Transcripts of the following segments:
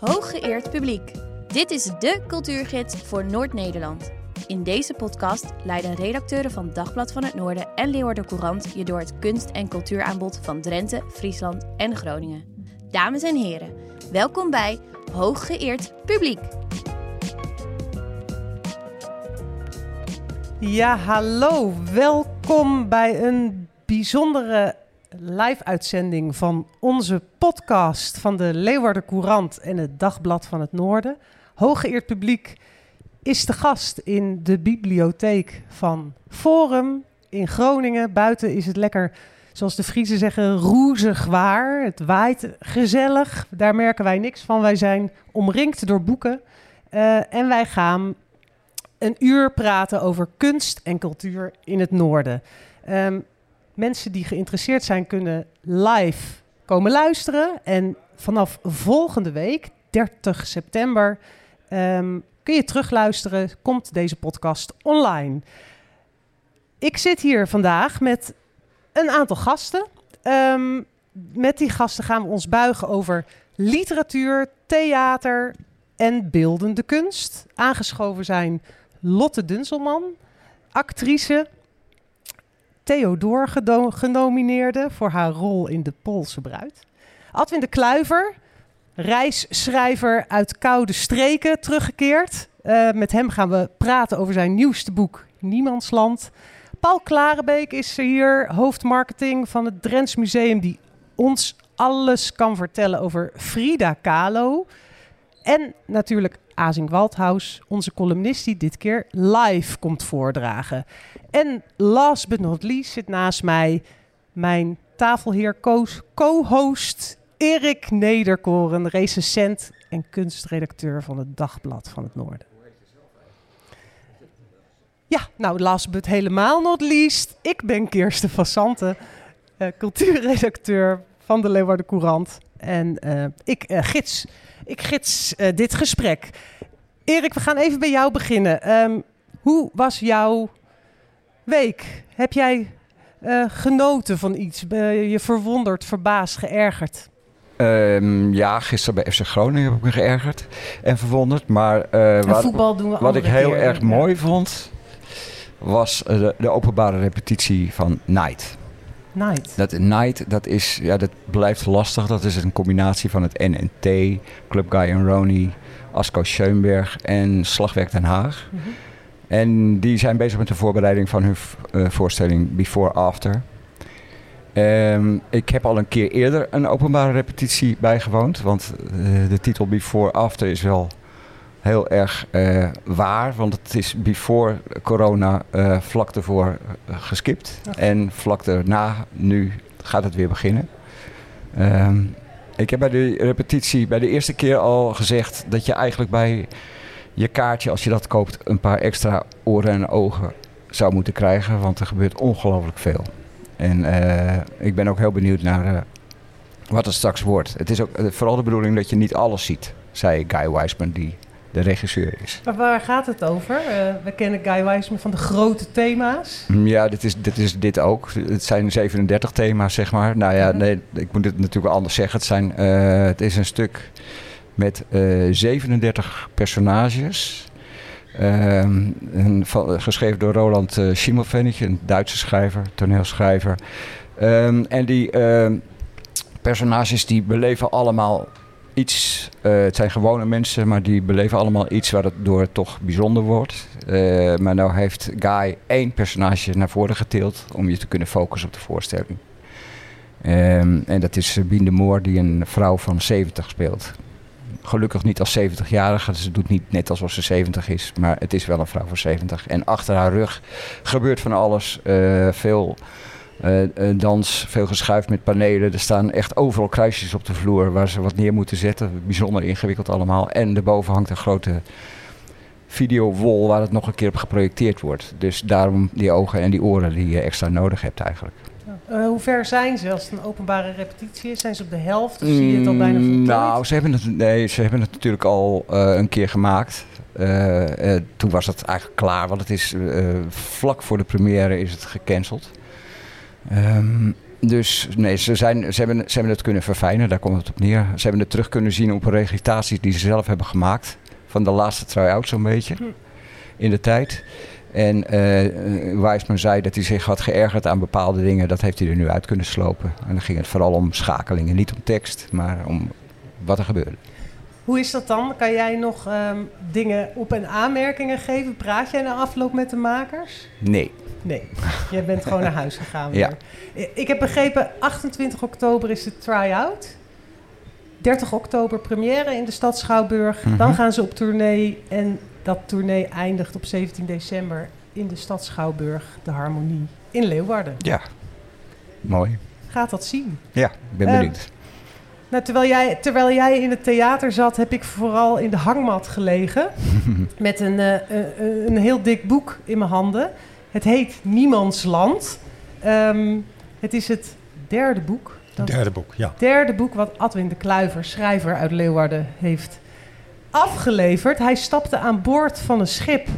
Hooggeëerd publiek. Dit is de cultuurgids voor Noord-Nederland. In deze podcast leiden redacteuren van Dagblad van het Noorden en Leeuwarden Courant je door het kunst- en cultuuraanbod van Drenthe, Friesland en Groningen. Dames en heren, welkom bij Hooggeëerd publiek. Ja, hallo. Welkom bij een bijzondere live-uitzending van onze podcast van de Leeuwarden Courant en het Dagblad van het Noorden. Hooggeëerd publiek is de gast in de bibliotheek van Forum in Groningen. Buiten is het lekker, zoals de Friesen zeggen, roezig waar. Het waait gezellig. Daar merken wij niks van. Wij zijn omringd door boeken. Eh, en wij gaan een uur praten over kunst en cultuur in het noorden. Ehm, mensen die geïnteresseerd zijn kunnen live komen luisteren. En vanaf volgende week, 30 september, ehm, kun je terugluisteren. Komt deze podcast online. Ik zit hier vandaag met een aantal gasten. Ehm, met die gasten gaan we ons buigen over literatuur, theater en beeldende kunst. Aangeschoven zijn Lotte Dunselman, actrice. Theodor genomineerde voor haar rol in De Poolse Bruid. Adwin de Kluiver, reisschrijver uit koude streken, teruggekeerd. Eh, met hem gaan we praten over zijn nieuwste boek Niemandsland. Paul Klarenbeek is hier, hoofdmarketing van het Drents Museum... die ons alles kan vertellen over Frida Kahlo. En natuurlijk Azing Waldhaus, onze columnist die dit keer live komt voordragen. En last but not least zit naast mij mijn tafelheer co-host Erik Nederkoren, recensent en kunstredacteur van het Dagblad van het Noorden. Ja, nou last but helemaal not least, ik ben Kirsten van Santen, eh, cultuurredacteur van de Leeuwarden Courant. En eh, ik eh, gids, ik gids eh, dit gesprek. Erik, we gaan even bij jou beginnen. Ehm, hoe was jouw week? Heb jij eh, genoten van iets? Ben je verwonderd, verbaasd, geërgerd? Ehm, ja, gisteren bij FC Groningen heb ik me geërgerd en verwonderd. Maar eh, wat, voetbal doen we wat ik heel keer. erg Ja. mooi vond, was de, de openbare repetitie van Night. Night. Dat Night, dat, is, ja, dat blijft lastig. Dat is een combinatie van het NNT, Club Guy en Ronnie, Asko Schoenberg en Slagwerk Den Haag. Mhm. En die zijn bezig met de voorbereiding van hun eh, voorstelling Before After. Ehm, ik heb al een keer eerder een openbare repetitie bijgewoond. Want eh, de titel Before After is wel heel erg eh, waar. Want het is before corona eh, vlak ervoor eh, geskipt. En vlak daarna, nu gaat het weer beginnen. Ehm, ik heb bij de repetitie bij de eerste keer al gezegd dat je eigenlijk bij je kaartje, als je dat koopt, een paar extra oren en ogen zou moeten krijgen. Want er gebeurt ongelooflijk veel. En ik ben ook heel benieuwd naar wat het straks wordt. Het is ook vooral de bedoeling dat je niet alles ziet, zei Guy Weisman, die de regisseur is. Maar waar gaat het over? Eh, we kennen Guy Weisman van de grote thema's. Mm, Ja, dit is, dit is dit ook. Het zijn 37 thema's, zeg maar. Nou ja, Mhm. nee, ik moet het natuurlijk wel anders zeggen. Het, zijn, eh, het is een stuk met eh, 37 personages. Ehm, en van- geschreven door Roland Schimmelfennich, een Duitse schrijver, toneelschrijver. Ehm, en die ehm, personages die beleven allemaal eh, het zijn gewone mensen, maar die beleven allemaal iets waardoor het toch bijzonder wordt. Eh, maar nou heeft Guy één personage naar voren getild om je te kunnen focussen op de voorstelling. Ehm, en dat is Sabine de Moor, die een vrouw van 70 speelt. Gelukkig niet als 70-jarige, dus ze doet niet net alsof ze 70 is, maar het is wel een vrouw van 70. En achter haar rug gebeurt van alles. eh, veel dans, veel geschuif met panelen. Er staan echt overal kruisjes op de vloer waar ze wat neer moeten zetten. Bijzonder ingewikkeld allemaal. En daarboven hangt een grote videowol waar het nog een keer op geprojecteerd wordt. Dus daarom die ogen en die oren die je extra nodig hebt eigenlijk. Eh, hoe ver zijn ze als het een openbare repetitie is? Zijn ze op de helft of zie je het al bijna voltooid? Mm, Nou, ze hebben het, nee, ze hebben het natuurlijk al eh, een keer gemaakt. Eh, eh, toen was het eigenlijk klaar, want het is eh, vlak voor de première is het gecanceld. Ehm, dus nee, ze, zijn, ze, hebben, ze hebben het kunnen verfijnen, daar komt het op neer. Ze hebben het terug kunnen zien op regitaties die ze zelf hebben gemaakt. Van de laatste try-out zo'n beetje, in de tijd. En Wijsman zei dat hij zich had geërgerd aan bepaalde dingen. Dat heeft hij er nu uit kunnen slopen. En dan ging het vooral om schakelingen. Niet om tekst, maar om wat er gebeurde. Hoe is dat dan? Kan jij nog ehm, dingen op- en aanmerkingen geven? Praat jij na afloop met de makers? Nee. Nee, jij bent gewoon naar huis gegaan Ja. weer. I- Ik heb begrepen, 28 oktober is de try-out. 30 oktober première in de stad Schouwburg. Mhm. Dan gaan ze op tournee en dat tournee eindigt op 17 december in de stad Schouwburg, de Harmonie, in Leeuwarden. Ja. Mooi. Gaat dat zien? Ja, ik ben Eh, benieuwd. Nou, terwijl, jij, terwijl jij in het theater zat, heb ik vooral in de hangmat gelegen. met een, eh, een, een heel dik boek in mijn handen. Het heet Niemands Land. Ehm, het is het derde boek. Dat Derde boek, ja. derde boek wat Adwin de Kluiver, schrijver uit Leeuwarden, heeft afgeleverd. Hij stapte aan boord van een schip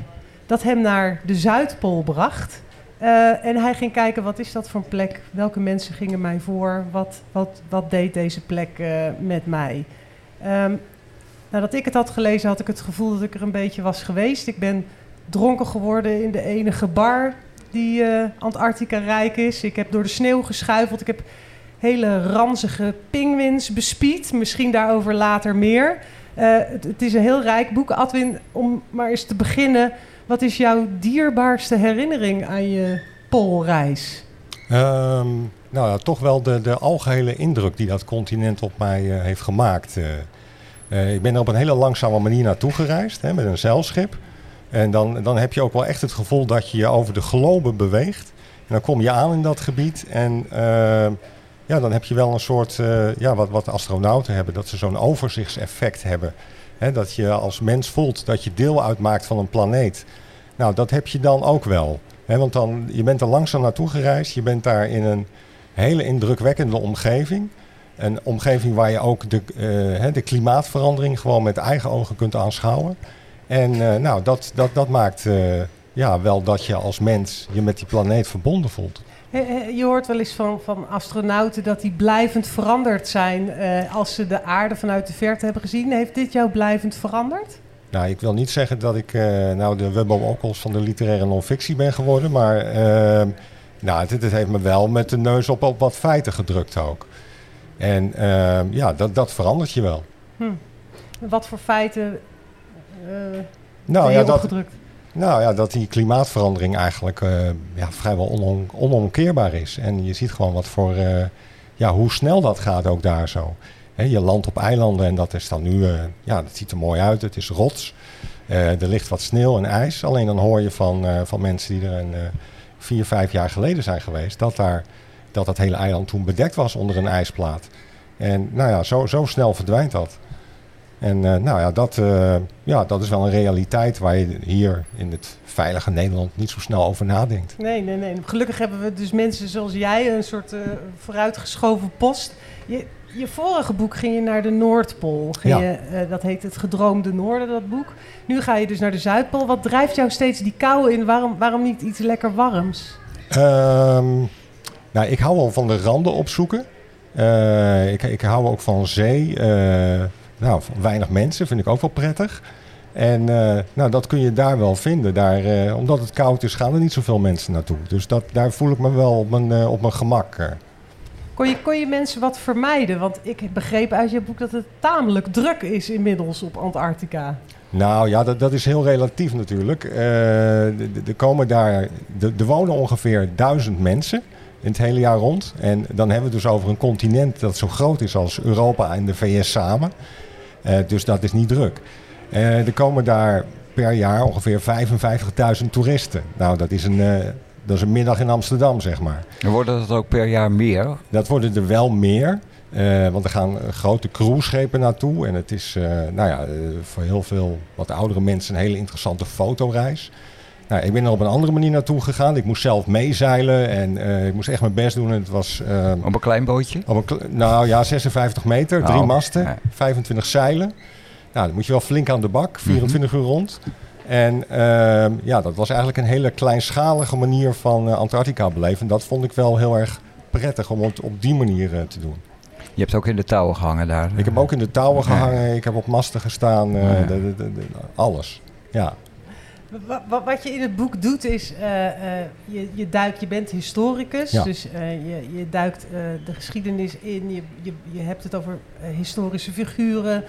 dat hem naar de Zuidpool bracht. Eh, en hij ging kijken, wat is dat voor een plek? Welke mensen gingen mij voor? Wat, wat, wat deed deze plek eh, met mij? Ehm, nadat ik het had gelezen, had ik het gevoel dat ik er een beetje was geweest. Ik ben dronken geworden in de enige bar die eh, Antarctica rijk is. Ik heb door de sneeuw geschuifeld. Ik heb hele ranzige pinguïns bespied. Misschien daarover later meer. Eh, het, is een heel rijk boek. Adwin, om maar eens te beginnen. Wat is jouw dierbaarste herinnering aan je poolreis? Ehm, nou ja, toch wel de, de algehele indruk die dat continent op mij eh, heeft gemaakt. Ik ben er op een hele langzame manier naartoe gereisd, hè, met een zeilschip. En dan, dan heb je ook wel echt het gevoel dat je je over de globe beweegt. En dan kom je aan in dat gebied en ehm, ja, dan heb je wel een soort, eh, ja, wat, wat astronauten hebben, dat ze zo'n overzichtseffect hebben. Dat je als mens voelt dat je deel uitmaakt van een planeet. Nou, dat heb je dan ook wel. Want dan, je bent er langzaam naartoe gereisd. Je bent daar in een hele indrukwekkende omgeving. Een omgeving waar je ook de, eh, de klimaatverandering gewoon met eigen ogen kunt aanschouwen. En eh, nou, dat, dat, dat maakt eh, ja, wel dat je als mens je met die planeet verbonden voelt. Je hoort wel eens van, van astronauten dat die blijvend veranderd zijn eh, als ze de aarde vanuit de verte hebben gezien. Heeft dit jou blijvend veranderd? Nou, ik wil niet zeggen dat ik nou de Wubbo Okkels van de literaire non-fictie ben geworden. Maar eh, nou, dit, dit heeft me wel met de neus op, op wat feiten gedrukt ook. En eh, ja, dat, dat verandert je wel. Hm. Wat voor feiten Nou ben ja, dat, nou ja, dat die klimaatverandering eigenlijk eh, ja, vrijwel onom, onomkeerbaar is. En je ziet gewoon wat voor, eh, ja, hoe snel dat gaat ook daar zo. Je landt op eilanden en dat is dan nu, eh, ja, dat ziet er mooi uit. Het is rots. Eh, er ligt wat sneeuw en ijs. Alleen dan hoor je van, eh, van mensen die er een, eh, vier, vijf jaar geleden zijn geweest, dat, daar, dat dat hele eiland toen bedekt was onder een ijsplaat. En nou ja, zo, zo snel verdwijnt dat. En eh, nou ja dat, eh, ja, dat is wel een realiteit waar je hier in het veilige Nederland niet zo snel over nadenkt. Nee, nee, nee. Gelukkig hebben we dus mensen zoals jij, een soort eh, vooruitgeschoven post. Je, je vorige boek ging je naar de Noordpool. Ging Ja. je, dat heet Het Gedroomde Noorden, dat boek. Nu ga je dus naar de Zuidpool. Wat drijft jou steeds die kou in? Waarom, waarom niet iets lekker warms? Ehm, nou, ik hou wel van de randen opzoeken. Ik, ik hou ook van zee. Nou, weinig mensen vind ik ook wel prettig. En eh, nou, dat kun je daar wel vinden. Daar, eh, omdat het koud is, gaan er niet zoveel mensen naartoe. Dus dat, daar voel ik me wel op mijn, eh, op mijn gemak. Kon je, kon je mensen wat vermijden? Want ik begreep uit je boek dat het tamelijk druk is inmiddels op Antarctica. Nou ja, dat, dat is heel relatief natuurlijk. Er komen daar, de- er wonen ongeveer duizend mensen in het hele jaar rond. En dan hebben we het dus over een continent dat zo groot is als Europa en de VS samen. Eh, dus dat is niet druk. Eh, er komen daar per jaar ongeveer 55.000 toeristen. Nou, dat is, een, eh, dat is een middag in Amsterdam, zeg maar. Dan worden het ook per jaar meer. Dat worden er wel meer. want er gaan grote cruiseschepen naartoe. En het is nou ja, voor heel veel wat oudere mensen een hele interessante fotoreis. Nou, ik ben er op een andere manier naartoe gegaan. Ik moest zelf meezeilen en eh, ik moest echt mijn best doen. Het was eh, Op een klein bootje. op een, nou ja, 56 meter, drie Oh, masten, ja. 25 zeilen. Nou, dan moet je wel flink aan de bak, 24 uur rond. En ehm, ja, dat was eigenlijk een hele kleinschalige manier van eh, Antarctica beleven. En dat vond ik wel heel erg prettig om het op die manier eh, te doen. Je hebt ook in de touwen gehangen daar. Ik heb ook in de touwen gehangen, ik heb op masten gestaan, Ja. de- de- de- de- alles. Ja. Wa- wa- Wat je in het boek doet is, eh, eh, je, je duikt, je bent historicus, Ja. dus eh, je, je duikt eh, de geschiedenis in, je, je, je hebt het over historische figuren.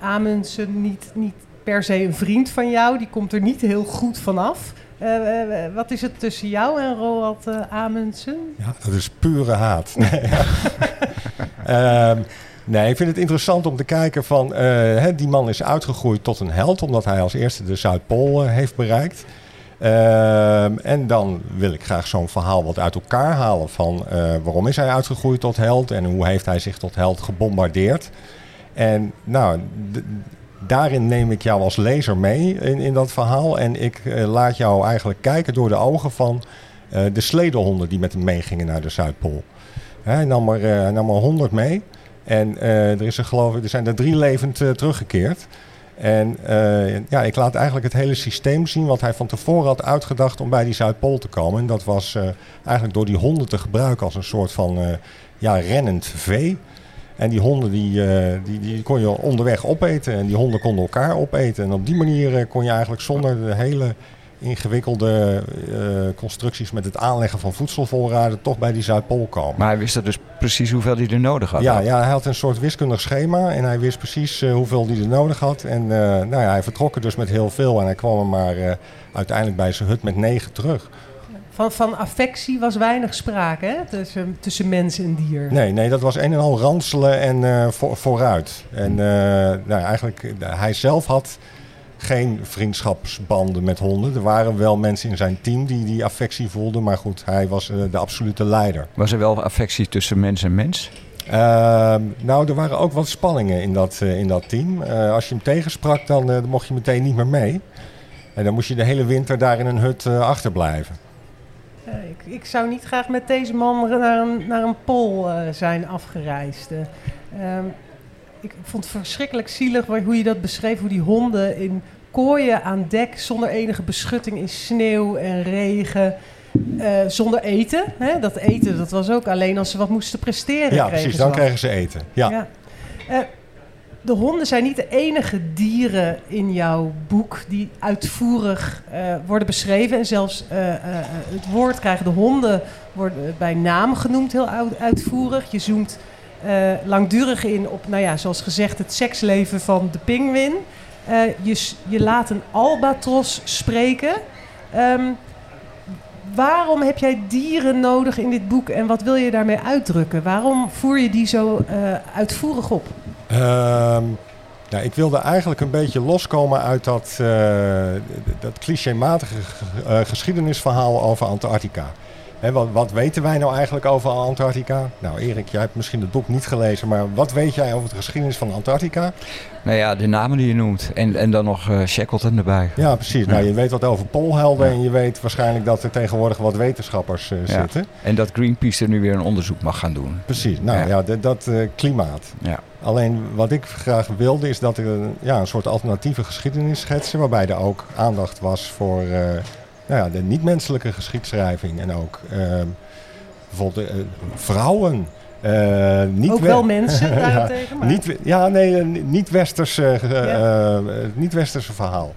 Amundsen, niet, niet per se een vriend van jou, die komt er niet heel goed vanaf. Wat is het tussen jou en Roald Amundsen? Ja, dat is pure haat. Ehm, nee, ik vind het interessant om te kijken van... eh, die man is uitgegroeid tot een held... omdat hij als eerste de Zuidpool eh, heeft bereikt. Ehm, en dan wil ik graag zo'n verhaal wat uit elkaar halen... van eh, waarom is hij uitgegroeid tot held... en hoe heeft hij zich tot held gebombardeerd. En nou, daarin neem ik jou als lezer mee in, in dat verhaal... en ik laat jou eigenlijk kijken door de ogen van... De sledehonden die met hem meegingen naar de Zuidpool. Hij nam er, nam er 100 mee. En eh, er, is er, geloof er zijn er drie levend eh, teruggekeerd. En eh, ja, ik laat eigenlijk het hele systeem zien wat hij van tevoren had uitgedacht om bij die Zuidpool te komen. En dat was eigenlijk door die honden te gebruiken als een soort van ja, rennend vee. En die honden die, die, die kon je onderweg opeten en die honden konden elkaar opeten. En op die manier kon je eigenlijk zonder de hele ingewikkelde eh, constructies met het aanleggen van voedselvoorraden toch bij die Zuidpool komen. Maar hij wist er dus precies hoeveel hij er nodig had. Ja, ja, hij had een soort wiskundig schema en hij wist precies eh, hoeveel hij er nodig had. En eh, nou ja, hij vertrok er dus met heel veel en hij kwam er maar eh, uiteindelijk bij zijn hut met negen terug. Van, van affectie was weinig sprake hè? Tussen, tussen mens en dier. Nee, nee, dat was een en al ranselen en eh, voor, vooruit. En eh, nou, ja, eigenlijk, hij zelf had geen vriendschapsbanden met honden. Er waren wel mensen in zijn team die die affectie voelden, maar goed, hij was eh, de absolute leider. Was er wel affectie tussen mens en mens? Ehm, nou, er waren ook wat spanningen in dat, eh, in dat team. Eh, als je hem tegensprak, dan, eh, dan mocht je meteen niet meer mee. En dan moest je de hele winter daar in een hut eh, achterblijven. Eh, ik, ik zou niet graag met deze man naar een, naar een pool eh, zijn afgereisd. Eh, ehm, ik vond het verschrikkelijk zielig hoe je dat beschreef. Hoe die honden in kooien aan dek zonder enige beschutting in sneeuw en regen. eh, zonder eten. Hè? Dat eten dat was ook alleen als ze wat moesten presteren. Ja, precies. ze Dan wat. kregen ze eten. Ja. Ja. Eh, de honden zijn niet de enige dieren in jouw boek die uitvoerig eh, worden beschreven. En zelfs het woord krijgen de honden worden bij naam genoemd, heel uit- uitvoerig. Je zoomt langdurig in op, nou ja, zoals gezegd, het seksleven van de pinguïn. Eh, je, je laat een albatros spreken. Ehm, waarom heb jij dieren nodig in dit boek en wat wil je daarmee uitdrukken? Waarom voer je die zo eh, uitvoerig op? Nou, ik wilde eigenlijk een beetje loskomen uit dat, eh, dat clichématige ge- eh, geschiedenisverhaal over Antarctica. Wat, wat weten wij nou eigenlijk over Antarctica? Nou, Erik, jij hebt misschien het boek niet gelezen, maar wat weet jij over de geschiedenis van Antarctica? Nou ja, de namen die je noemt. En, en dan nog eh Shackleton erbij. Ja, precies. Nou, je weet wat over poolhelden en je weet waarschijnlijk dat er tegenwoordig wat wetenschappers eh, Ja. zitten. En dat Greenpeace er nu weer een onderzoek mag gaan doen. Precies. Nou Ja. ja, d- dat eh, klimaat. Ja. Alleen wat ik graag wilde is dat er een, ja, een soort alternatieve geschiedenis schetsen. Waarbij er ook aandacht was voor nou ja, de niet-menselijke geschiedschrijving. En ook ehm, bijvoorbeeld eh, vrouwen. eh, niet Ook we- wel mensen Ja, daarentegen, maar- Niet, ja, nee, een niet-westerse eh, Ja. eh, niet-westerse verhaal.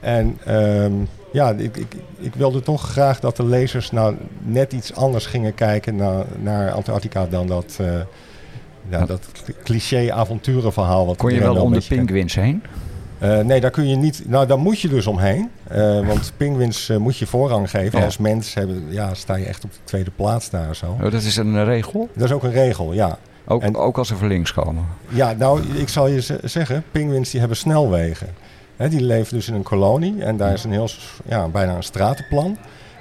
En ehm, ja, ik, ik, ik wilde toch graag dat de lezers nou net iets anders gingen kijken naar, naar Antarctica dan dat, eh, ja, dat cliché avonturenverhaal. Wat Kon je wel om de pinguïns heen? Eh, nee, daar kun je niet. Nou, daar moet je dus omheen. Eh, want pinguïns eh, moet je voorrang geven. Ja. Als mens hebben, ja, sta je echt op de tweede plaats daar zo. Oh, dat is een regel? Dat is ook een regel, ja. Ook, En- ook als ze voor links komen? Ja, nou, ik zal je zeggen, pinguïns die hebben snelwegen. Hè, die leven dus in een kolonie en daar is een heel, ja, bijna een stratenplan.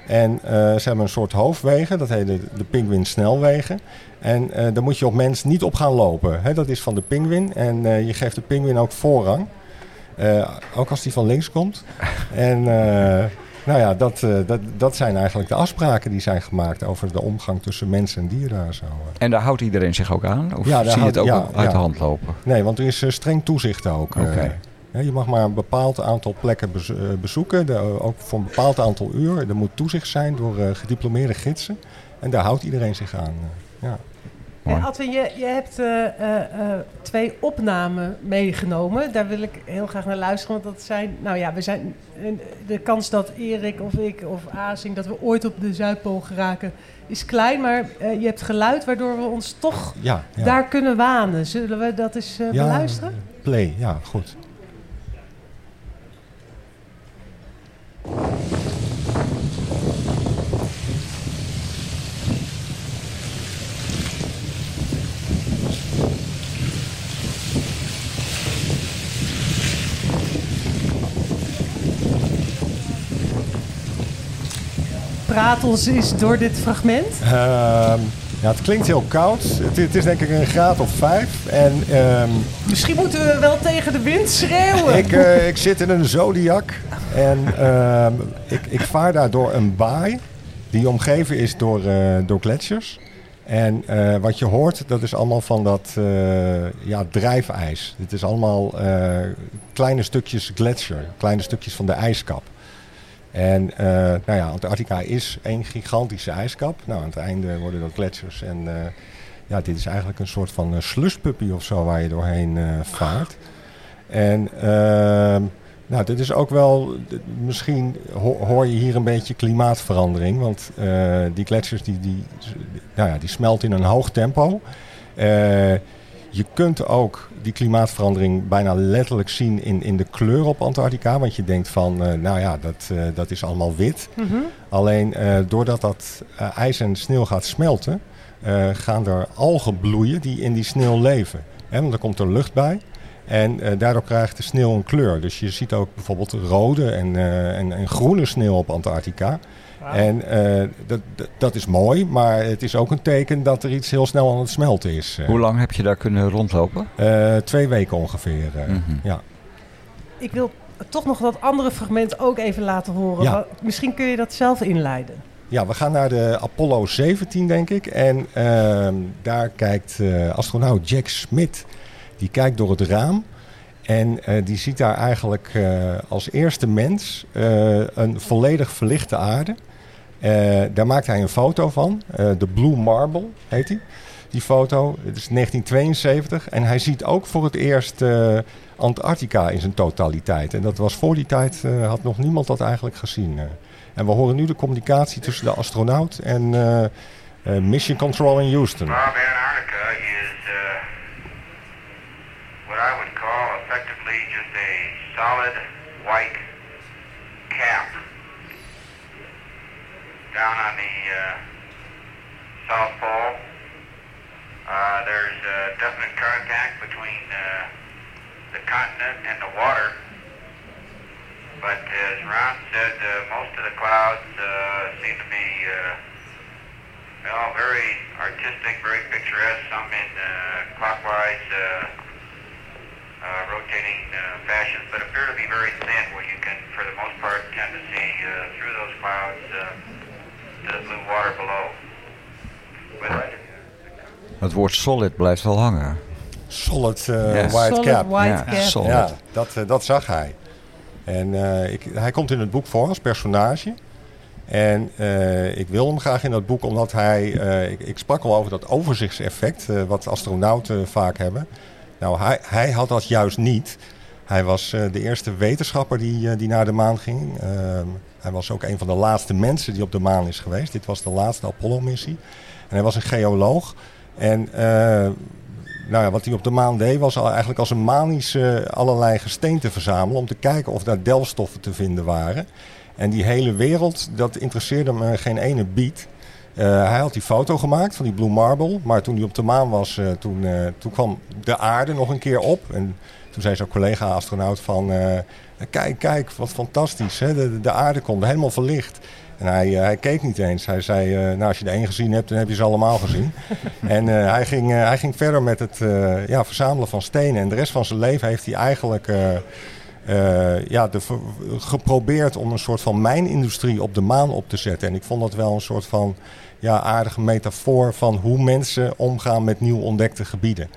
En ze hebben een soort hoofdwegen, dat heet de, de pinguïn snelwegen. En daar moet je op mens niet op gaan lopen. Hè, dat is van de pinguïn en je geeft de pinguïn ook voorrang. Eh, ook als die van links komt. En eh, nou ja, dat, eh, dat, dat zijn eigenlijk de afspraken die zijn gemaakt over de omgang tussen mens en dier daar zo. En daar houdt iedereen zich ook aan? Of Ja, zie je het ook ja, uit ja. de hand lopen? Nee, want er is streng toezicht ook. Hè, je mag maar een bepaald aantal plekken bezo- bezoeken, de- ook voor een bepaald aantal uur. Er moet toezicht zijn door gediplomeerde gidsen. En daar houdt iedereen zich aan. ja. Mooi. En Adwin, je, je hebt eh, eh, eh, twee opnamen meegenomen. Daar wil ik heel graag naar luisteren. Want dat zijn, nou ja, we zijn. De kans dat Erik of ik of Azing dat we ooit op de Zuidpool geraken, is klein. Maar eh, je hebt geluid waardoor we ons toch Ja, ja. daar kunnen wanen. Zullen we dat eens eh, Ja, beluisteren? Play, ja, goed. Ons eens door dit fragment. Ehm, ja, het klinkt heel koud. Het, het is denk ik een graad of vijf. En ehm, Misschien moeten we wel tegen de wind schreeuwen. ik, eh, ik zit in een zodiac. En ehm, ik, ik vaar daar door een baai. Die omgeven is door, eh, door gletsjers. En eh, wat je hoort, dat is allemaal van dat ja, drijfijs. Het is allemaal kleine stukjes gletsjer. Kleine stukjes van de ijskap. En eh, nou ja, Antarctica is één gigantische ijskap. Nou, aan het einde worden dat gletsjers. En eh, ja, dit is eigenlijk een soort van uh, sluspuppy of zo waar je doorheen eh, vaart. En ehm, nou, dit is ook wel, misschien ho- hoor je hier een beetje klimaatverandering. Want eh, die gletsjers die, die, nou ja, die smelten in een hoog tempo. Eh, je kunt ook die klimaatverandering bijna letterlijk zien in, in de kleur op Antarctica. Want je denkt van, eh, nou ja, dat, eh, dat is allemaal wit. Mhm. Alleen eh, doordat dat ijs en sneeuw gaat smelten, gaan er algen bloeien die in die sneeuw leven. Hè, want er komt er lucht bij. En eh, daardoor krijgt de sneeuw een kleur. Dus je ziet ook bijvoorbeeld rode en, eh, en, en groene sneeuw op Antarctica. En eh, dat, dat, dat is mooi, maar het is ook een teken dat er iets heel snel aan het smelten is. eh. Hoe lang heb je daar kunnen rondlopen? Eh, twee weken ongeveer. eh, Mhm. ja. Ik wil toch nog dat andere fragment ook even laten horen. Ja. Misschien kun je dat zelf inleiden. Ja, we gaan naar de Apollo 17, denk ik. En ehm, daar kijkt eh, astronaut Jack Smith. Die kijkt door het raam. En eh, die ziet daar eigenlijk eh, als eerste mens eh, een volledig verlichte aarde. Daar maakt hij een foto van. De Blue Marble heet die. Die foto. Het is 1972. En hij ziet ook voor het eerst Antarctica in zijn totaliteit. En dat was voor die tijd, had nog niemand dat eigenlijk gezien. En we horen nu de communicatie tussen de astronaut en Mission Control in Houston. White cap down on the uh, South Pole. Uh, there's uh, definite contact between uh, the continent and the water. But as Ron said, uh, most of the clouds uh, seem to be uh, well, very artistic, very picturesque. Some in uh, clockwise, uh, uh, rotating uh, fashions, but appear to be very thin, where you can, for the most part, tend to see uh, through those clouds uh, the blue water below. With Het woord solid blijft wel hangen. Solid eh, Ja. white Solid cap. white Ja, cap. solid. Ja, dat, eh, dat zag hij. En eh, ik, hij komt in het boek voor als personage. En eh, ik wil hem graag in dat boek omdat hij... eh, ik, ik sprak al over dat overzichtseffect wat astronauten vaak hebben. Nou, hij, hij had dat juist niet. Hij was eh, de eerste wetenschapper die, eh, die naar de maan ging. Ehm, Hij was ook een van de laatste mensen die op de maan is geweest. Dit was de laatste Apollo-missie. En hij was een geoloog. En eh, nou ja, wat hij op de maan deed was eigenlijk als een manisch allerlei gesteenten verzamelen... om te kijken of daar delfstoffen te vinden waren. En die hele wereld, dat interesseerde me geen ene biet. Eh, hij had die foto gemaakt van die Blue Marble. Maar toen hij op de maan was, eh, toen, eh, toen kwam de aarde nog een keer op. En toen zei zo'n collega-astronaut van... kijk, kijk, wat fantastisch. Hè? De, de aarde komt helemaal verlicht. En hij, hij keek niet eens. Hij zei, nou als je de één gezien hebt, dan heb je ze allemaal gezien. en hij, ging, hij ging verder met het ja, verzamelen van stenen. En de rest van zijn leven heeft hij eigenlijk... eh, ja, geprobeerd om een soort van mijnindustrie op de maan op te zetten. En ik vond dat wel een soort van ja, aardige metafoor van hoe mensen omgaan met nieuw ontdekte gebieden.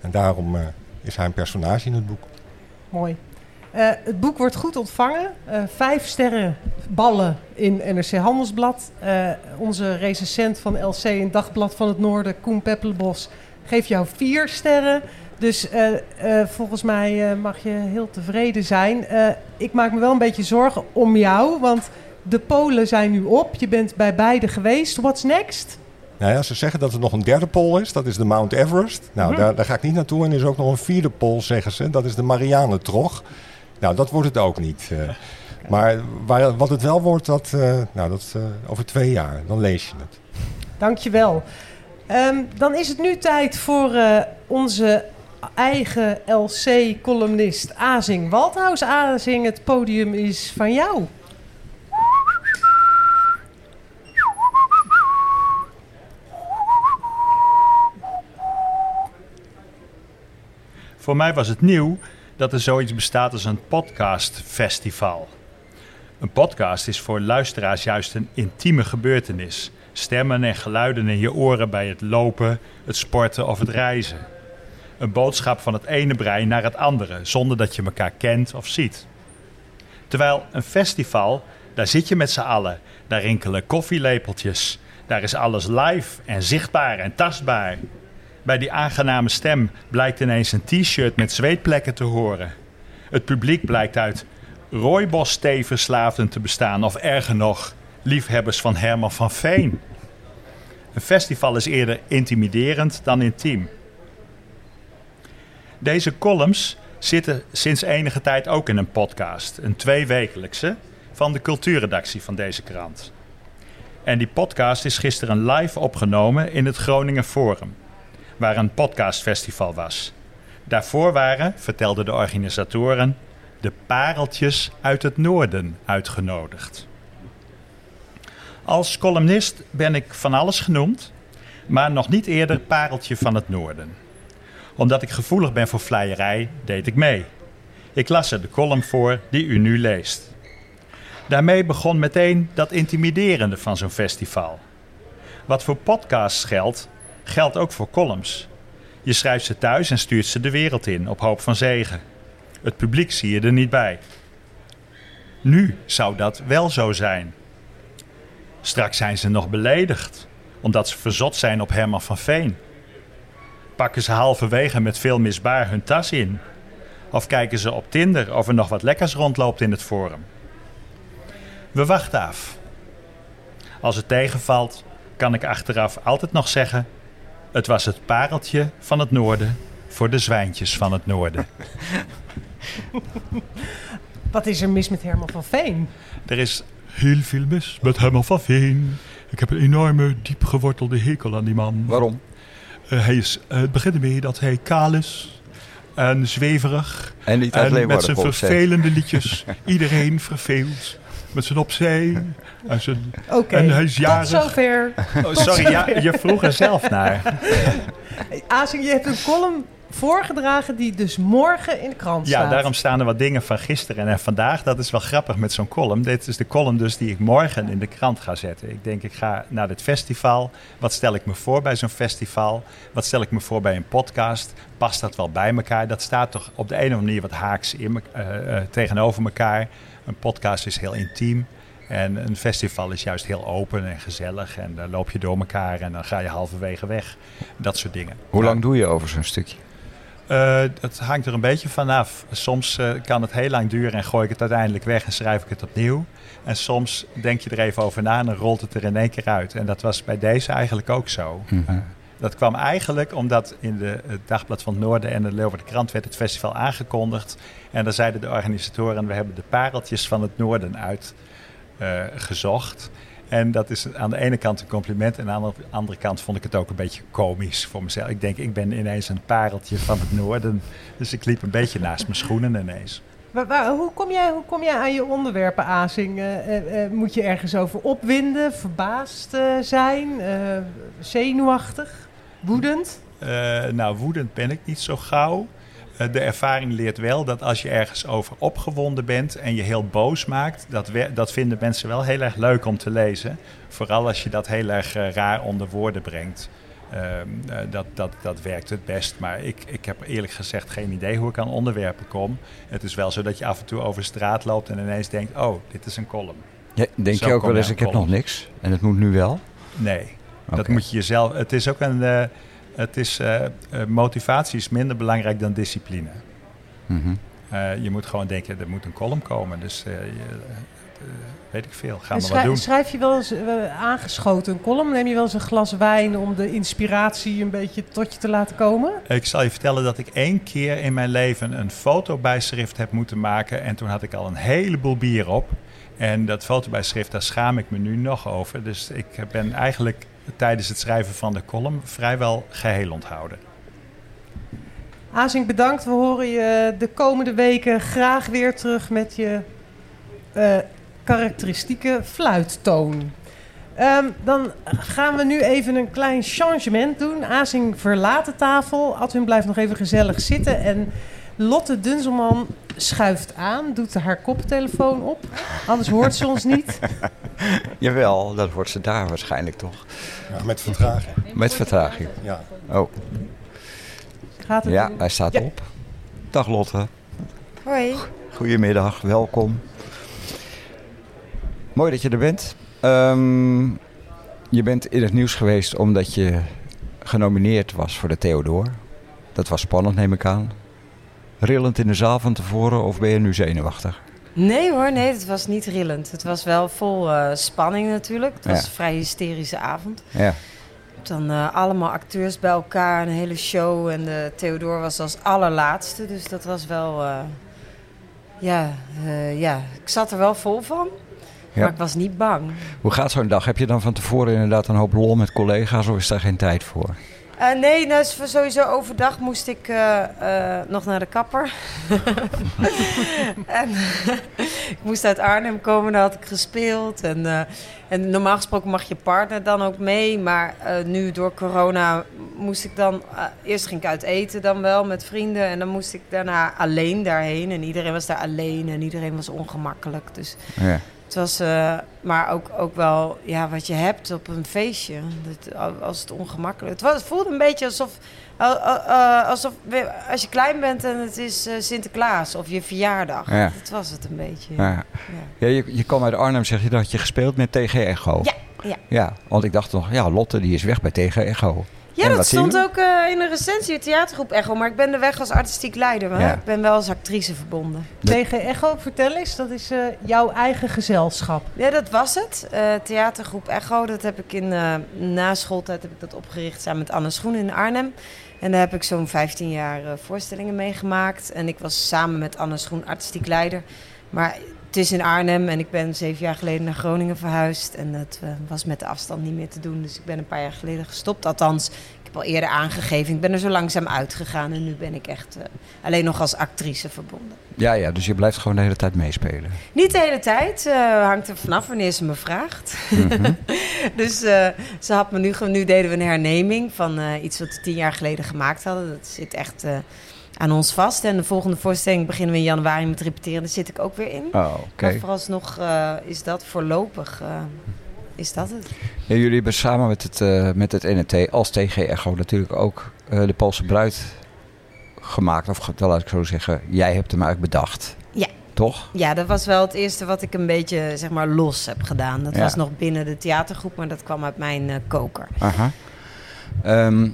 En daarom eh, is hij een personage in het boek. Mooi. Eh, het boek wordt goed ontvangen. Vijf sterren ballen in NRC Handelsblad. Onze recensent van LC in Dagblad van het Noorden, Koen Peppelenbos, geeft jou vier sterren. Dus eh, eh, volgens mij eh, mag je heel tevreden zijn. Ik maak me wel een beetje zorgen om jou, want de Polen zijn nu op. Je bent bij beide geweest. What's next? Nou ja, ze zeggen dat er nog een derde pol is, dat is de Mount Everest. Nou, Mhm. daar, daar ga ik niet naartoe. En er is ook nog een vierde pol, zeggen ze, dat is de Marianentrog. Nou, dat wordt het ook niet. maar waar, wat het wel wordt, dat, nou, dat over twee jaar, dan lees je het. Dankjewel. Ehm dan is het nu tijd voor onze eigen LC-columnist Azing Waldhaus. Azing, het podium is van jou. Voor mij was het nieuw dat er zoiets bestaat als een podcastfestival. Een podcast is voor luisteraars juist een intieme gebeurtenis. Stemmen en geluiden in je oren bij het lopen, het sporten of het reizen. Een boodschap van het ene brein naar het andere, zonder dat je elkaar kent of ziet. Terwijl een festival, daar zit je met z'n allen, daar rinkelen koffielepeltjes, daar is alles live en zichtbaar en tastbaar. Bij die aangename stem blijkt ineens een t-shirt met zweetplekken te horen. Het publiek blijkt uit rooibos verslaafden te bestaan of erger nog, liefhebbers van Herman van Veen. Een festival is eerder intimiderend dan intiem. Deze columns zitten sinds enige tijd ook in een podcast, een tweewekelijkse, van de cultuurredactie van deze krant. En die podcast is gisteren live opgenomen in het Groningen Forum, waar een podcastfestival was. Daarvoor waren, vertelden de organisatoren, de pareltjes uit het noorden uitgenodigd. Als columnist ben ik van alles genoemd, maar nog niet eerder pareltje van het noorden. Omdat ik gevoelig ben voor vleierij, deed ik mee. Ik las er de column voor die u nu leest. Daarmee begon meteen dat intimiderende van zo'n festival. Wat voor podcasts geldt, geldt ook voor columns. Je schrijft ze thuis en stuurt ze de wereld in op hoop van zegen. Het publiek zie je er niet bij. Nu zou dat wel zo zijn. Straks zijn ze nog beledigd, omdat ze verzot zijn op Herman van Veen. Pakken ze halverwege met veel misbaar hun tas in? Of kijken ze op Tinder of er nog wat lekkers rondloopt in het forum? We wachten af. Als het tegenvalt, kan ik achteraf altijd nog zeggen: het was het pareltje van het noorden voor de zwijntjes van het noorden. Wat is er mis met Herman van Veen? Er is heel veel mis met Herman van Veen. Ik heb een enorme, diep gewortelde hekel aan die man. Waarom? Eh, hij is, eh, het begint ermee dat hij kaal is en zweverig. En niet met zijn vervelende liedjes. Iedereen verveelt. Met zijn opzij. En, zijn, Oké, en hij is tot jarig. zover. Oh, Tot sorry, ja, je vroeg er zelf naar. Azing, je hebt een column voorgedragen die dus morgen in de krant Ja, staat. daarom staan er wat dingen van gisteren en vandaag. Dat is wel grappig met zo'n column. Dit is de column dus die ik morgen in de krant ga zetten. Ik denk, ik ga naar dit festival. Wat stel ik me voor bij zo'n festival? Wat stel ik me voor bij een podcast? Past dat wel bij elkaar? Dat staat toch op de een of andere manier wat haaks in, me- eh, eh, tegenover elkaar. Een podcast is heel intiem. En een festival is juist heel open en gezellig. En dan loop je door elkaar en dan ga je halverwege weg. Dat soort dingen. Hoe lang doe je over zo'n stukje? Eh, het hangt er een beetje vanaf. Soms eh, kan het heel lang duren en gooi ik het uiteindelijk weg en schrijf ik het opnieuw. En soms denk je er even over na en dan rolt het er in één keer uit. En dat was bij deze eigenlijk ook zo. Mhm. Eh, dat kwam eigenlijk omdat in de, het Dagblad van het Noorden en de Leeuwarden Krant werd het festival aangekondigd. En daar zeiden de organisatoren, we hebben de pareltjes van het Noorden uitgezocht. En dat is aan de ene kant een compliment en aan de andere kant vond ik het ook een beetje komisch voor mezelf. Ik denk, ik ben ineens een pareltje van het Noorden. Dus ik liep een beetje naast mijn schoenen ineens. Waar- hoe, kom jij, hoe kom jij aan je onderwerpen, Azing? Eh, eh, eh, moet je ergens over opwinden, verbaasd zijn, zenuwachtig, woedend? Nou, woedend ben ik niet zo gauw. Eh, de ervaring leert wel dat als je ergens over opgewonden bent en je heel boos maakt, dat, we- dat vinden mensen wel heel erg leuk om te lezen. Vooral als je dat heel erg eh, raar onder woorden brengt. Ehm, eh, dat, dat, dat werkt het best. Maar ik, ik heb eerlijk gezegd geen idee hoe ik aan onderwerpen kom. Het is wel zo dat je af en toe over straat loopt en ineens denkt: oh, dit is een column. Ja, denk Zo je ook wel eens, ik heb nog niks en het moet nu wel? Nee, dat moet je jezelf. Het is ook een. Het is, eh, eh, motivatie is minder belangrijk dan discipline. Mhm. Eh, je moet gewoon denken, er moet een column komen. Dus eh, je, eh, weet ik veel, gaan we wat doen. Schrijf je wel eens aangeschoten een column? Neem je wel eens een glas wijn om de inspiratie een beetje tot je te laten komen? Ik zal je vertellen dat ik één keer in mijn leven een fotobijschrift heb moeten maken. En toen had ik al een heleboel bier op. En dat fotobijschrift, daar schaam ik me nu nog over. Dus ik ben eigenlijk tijdens het schrijven van de column vrijwel geheel onthouden. Azing, bedankt. We horen je de komende weken graag weer terug met je eh, karakteristieke fluittoon. Ehm, dan gaan we nu even een klein changement doen. Azing verlaat de tafel. Adwin blijft nog even gezellig zitten. En Lotte Dunzelman schuift aan, doet haar koptelefoon op. Anders hoort ze ons niet. Jawel, dat wordt ze daar waarschijnlijk toch. Ja, met vertraging. Met vertraging. Ja. Oh, Gaat het ja, nu? hij staat Ja. op. Dag Lotte. Hoi. Goedemiddag, welkom. Mooi dat je er bent. Ehm, je bent in het nieuws geweest omdat je genomineerd was voor de Theodor. Dat was spannend, neem ik aan. Rillend in de zaal van tevoren of ben je nu zenuwachtig? Nee hoor, nee, het was niet rillend. Het was wel vol eh, spanning natuurlijk. Het was Ja. een vrij hysterische avond. Ja. Dan eh, allemaal acteurs bij elkaar, een hele show. En de Theodor was als allerlaatste, dus dat was wel... eh, ja, eh, ja, ik zat er wel vol van. Ja. Maar ik was niet bang. Hoe gaat zo'n dag? Heb je dan van tevoren inderdaad een hoop lol met collega's of is daar geen tijd voor? Eh, nee, nou, sowieso overdag moest ik eh, eh, nog naar de kapper. en ik moest uit Arnhem komen, daar had ik gespeeld. En, eh, en normaal gesproken mag je partner dan ook mee. Maar eh, nu door corona moest ik dan... eerst ging ik uit eten dan wel met vrienden. En dan moest ik daarna alleen daarheen. En iedereen was daar alleen en iedereen was ongemakkelijk. Dus Ja. Het was eh, maar ook, ook wel ja, wat je hebt op een feestje. Dat, als het ongemakkelijk het, was, het voelde een beetje alsof, al- al- eh, alsof als je klein bent en het is eh, Sinterklaas of je verjaardag. Ja. Dat was het een beetje. Ja. Ja, je, je kwam uit Arnhem, zeg je dat je gespeeld met TG Echo. Ja, ja. Ja, want ik dacht nog, ja, Lotte die is weg bij TG Echo. Ja, En dat stond ook eh, in de recensie, theatergroep Echo. Maar ik ben er weg als artistiek leider. Maar Ja. ik ben wel als actrice verbonden. Tegen Echo, vertel eens, dat is eh, jouw eigen gezelschap. Ja, dat was het. Eh, theatergroep Echo, dat heb ik in eh na schooltijd heb ik dat opgericht samen met Anne Schoen in Arnhem. En daar heb ik zo'n 15 jaar eh, voorstellingen meegemaakt. En ik was samen met Anne Schoen artistiek leider. Maar het is in Arnhem en ik ben zeven jaar geleden naar Groningen verhuisd. En dat eh, was met de afstand niet meer te doen. Dus ik ben een paar jaar geleden gestopt. Althans, ik heb al eerder aangegeven. Ik ben er zo langzaam uitgegaan. En nu ben ik echt eh, alleen nog als actrice verbonden. Ja, ja, dus je blijft gewoon de hele tijd meespelen. Niet de hele tijd. eh, hangt er vanaf wanneer ze me vraagt. Mhm. dus ze had me nu, nu deden we een herneming van iets wat we tien jaar geleden gemaakt hadden. Dat zit echt aan ons vast. En de volgende voorstelling beginnen we in januari met repeteren. Daar zit ik ook weer in. Oh, oké. Maar vooralsnog eh, is dat voorlopig. eh, is dat het? Ja, jullie hebben samen met het, eh, met het NNT als TG Echo natuurlijk ook de Poolse Bruid gemaakt. Of laat ik zo zeggen, jij hebt hem eigenlijk bedacht. Ja. Toch? Ja, dat was wel het eerste wat ik een beetje zeg maar, los heb gedaan. Dat Ja. was nog binnen de theatergroep, maar dat kwam uit mijn koker. Aha. Ehm,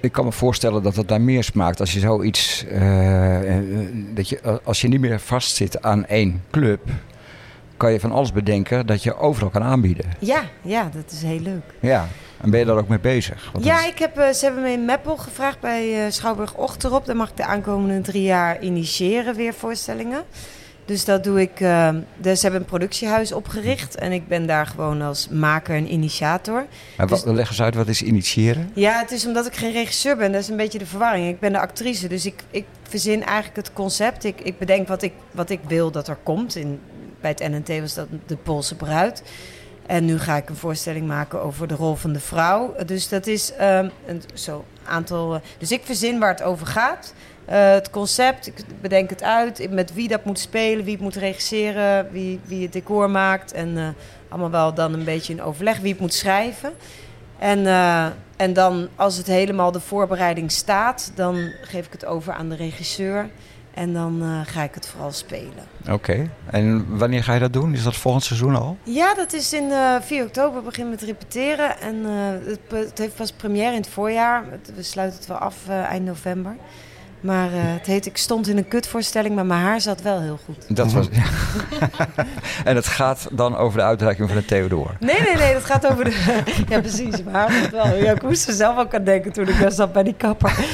ik kan me voorstellen dat het naar meer smaakt als je zoiets. eh, dat je, als je niet meer vastzit aan één club, kan je van alles bedenken dat je overal kan aanbieden. Ja, ja, dat is heel leuk. Ja, en ben je daar ook mee bezig? Want ja, is- ik heb, eh, ze hebben me in Meppel gevraagd bij Schouwburg Ochterop. Daar mag ik de aankomende drie jaar initiëren weer voorstellingen. Dus dat doe ik. eh, dus ze hebben een productiehuis opgericht en ik ben daar gewoon als maker en initiator. Dus- wat, leg eens uit, wat is initiëren? Ja, het is omdat ik geen regisseur ben. Dat is een beetje de verwarring. Ik ben de actrice, dus ik, ik verzin eigenlijk het concept. Ik, ik bedenk wat ik, wat ik wil dat er komt. In, bij het NNT was dat de Poolse bruid. En nu ga ik een voorstelling maken over de rol van de vrouw. Dus dat is ehm, een zo aantal. eh, dus ik verzin waar het over gaat. Eh, het concept, ik bedenk het uit. Met wie dat moet spelen, wie het moet regisseren, wie, wie het decor maakt. En eh, allemaal wel dan een beetje in overleg wie het moet schrijven. En, eh, en dan, als het helemaal de voorbereiding staat, dan geef ik het over aan de regisseur. En dan ga ik het vooral spelen. Oké. En wanneer ga je dat doen? Is dat volgend seizoen al? Ja, dat is in eh 4 oktober beginnen we met repeteren. En het, het heeft pas première in het voorjaar. We sluiten het wel af eind november. Maar eh, het heet Ik stond in een kutvoorstelling, maar mijn haar zat wel heel goed. Dat was, en het gaat dan over de uitreiking van de Theodor. Nee, nee, nee, dat gaat over de... ja, precies. Maar haar zat wel. Ja, ik moest er zelf ook aan denken toen ik daar zat bij die kapper.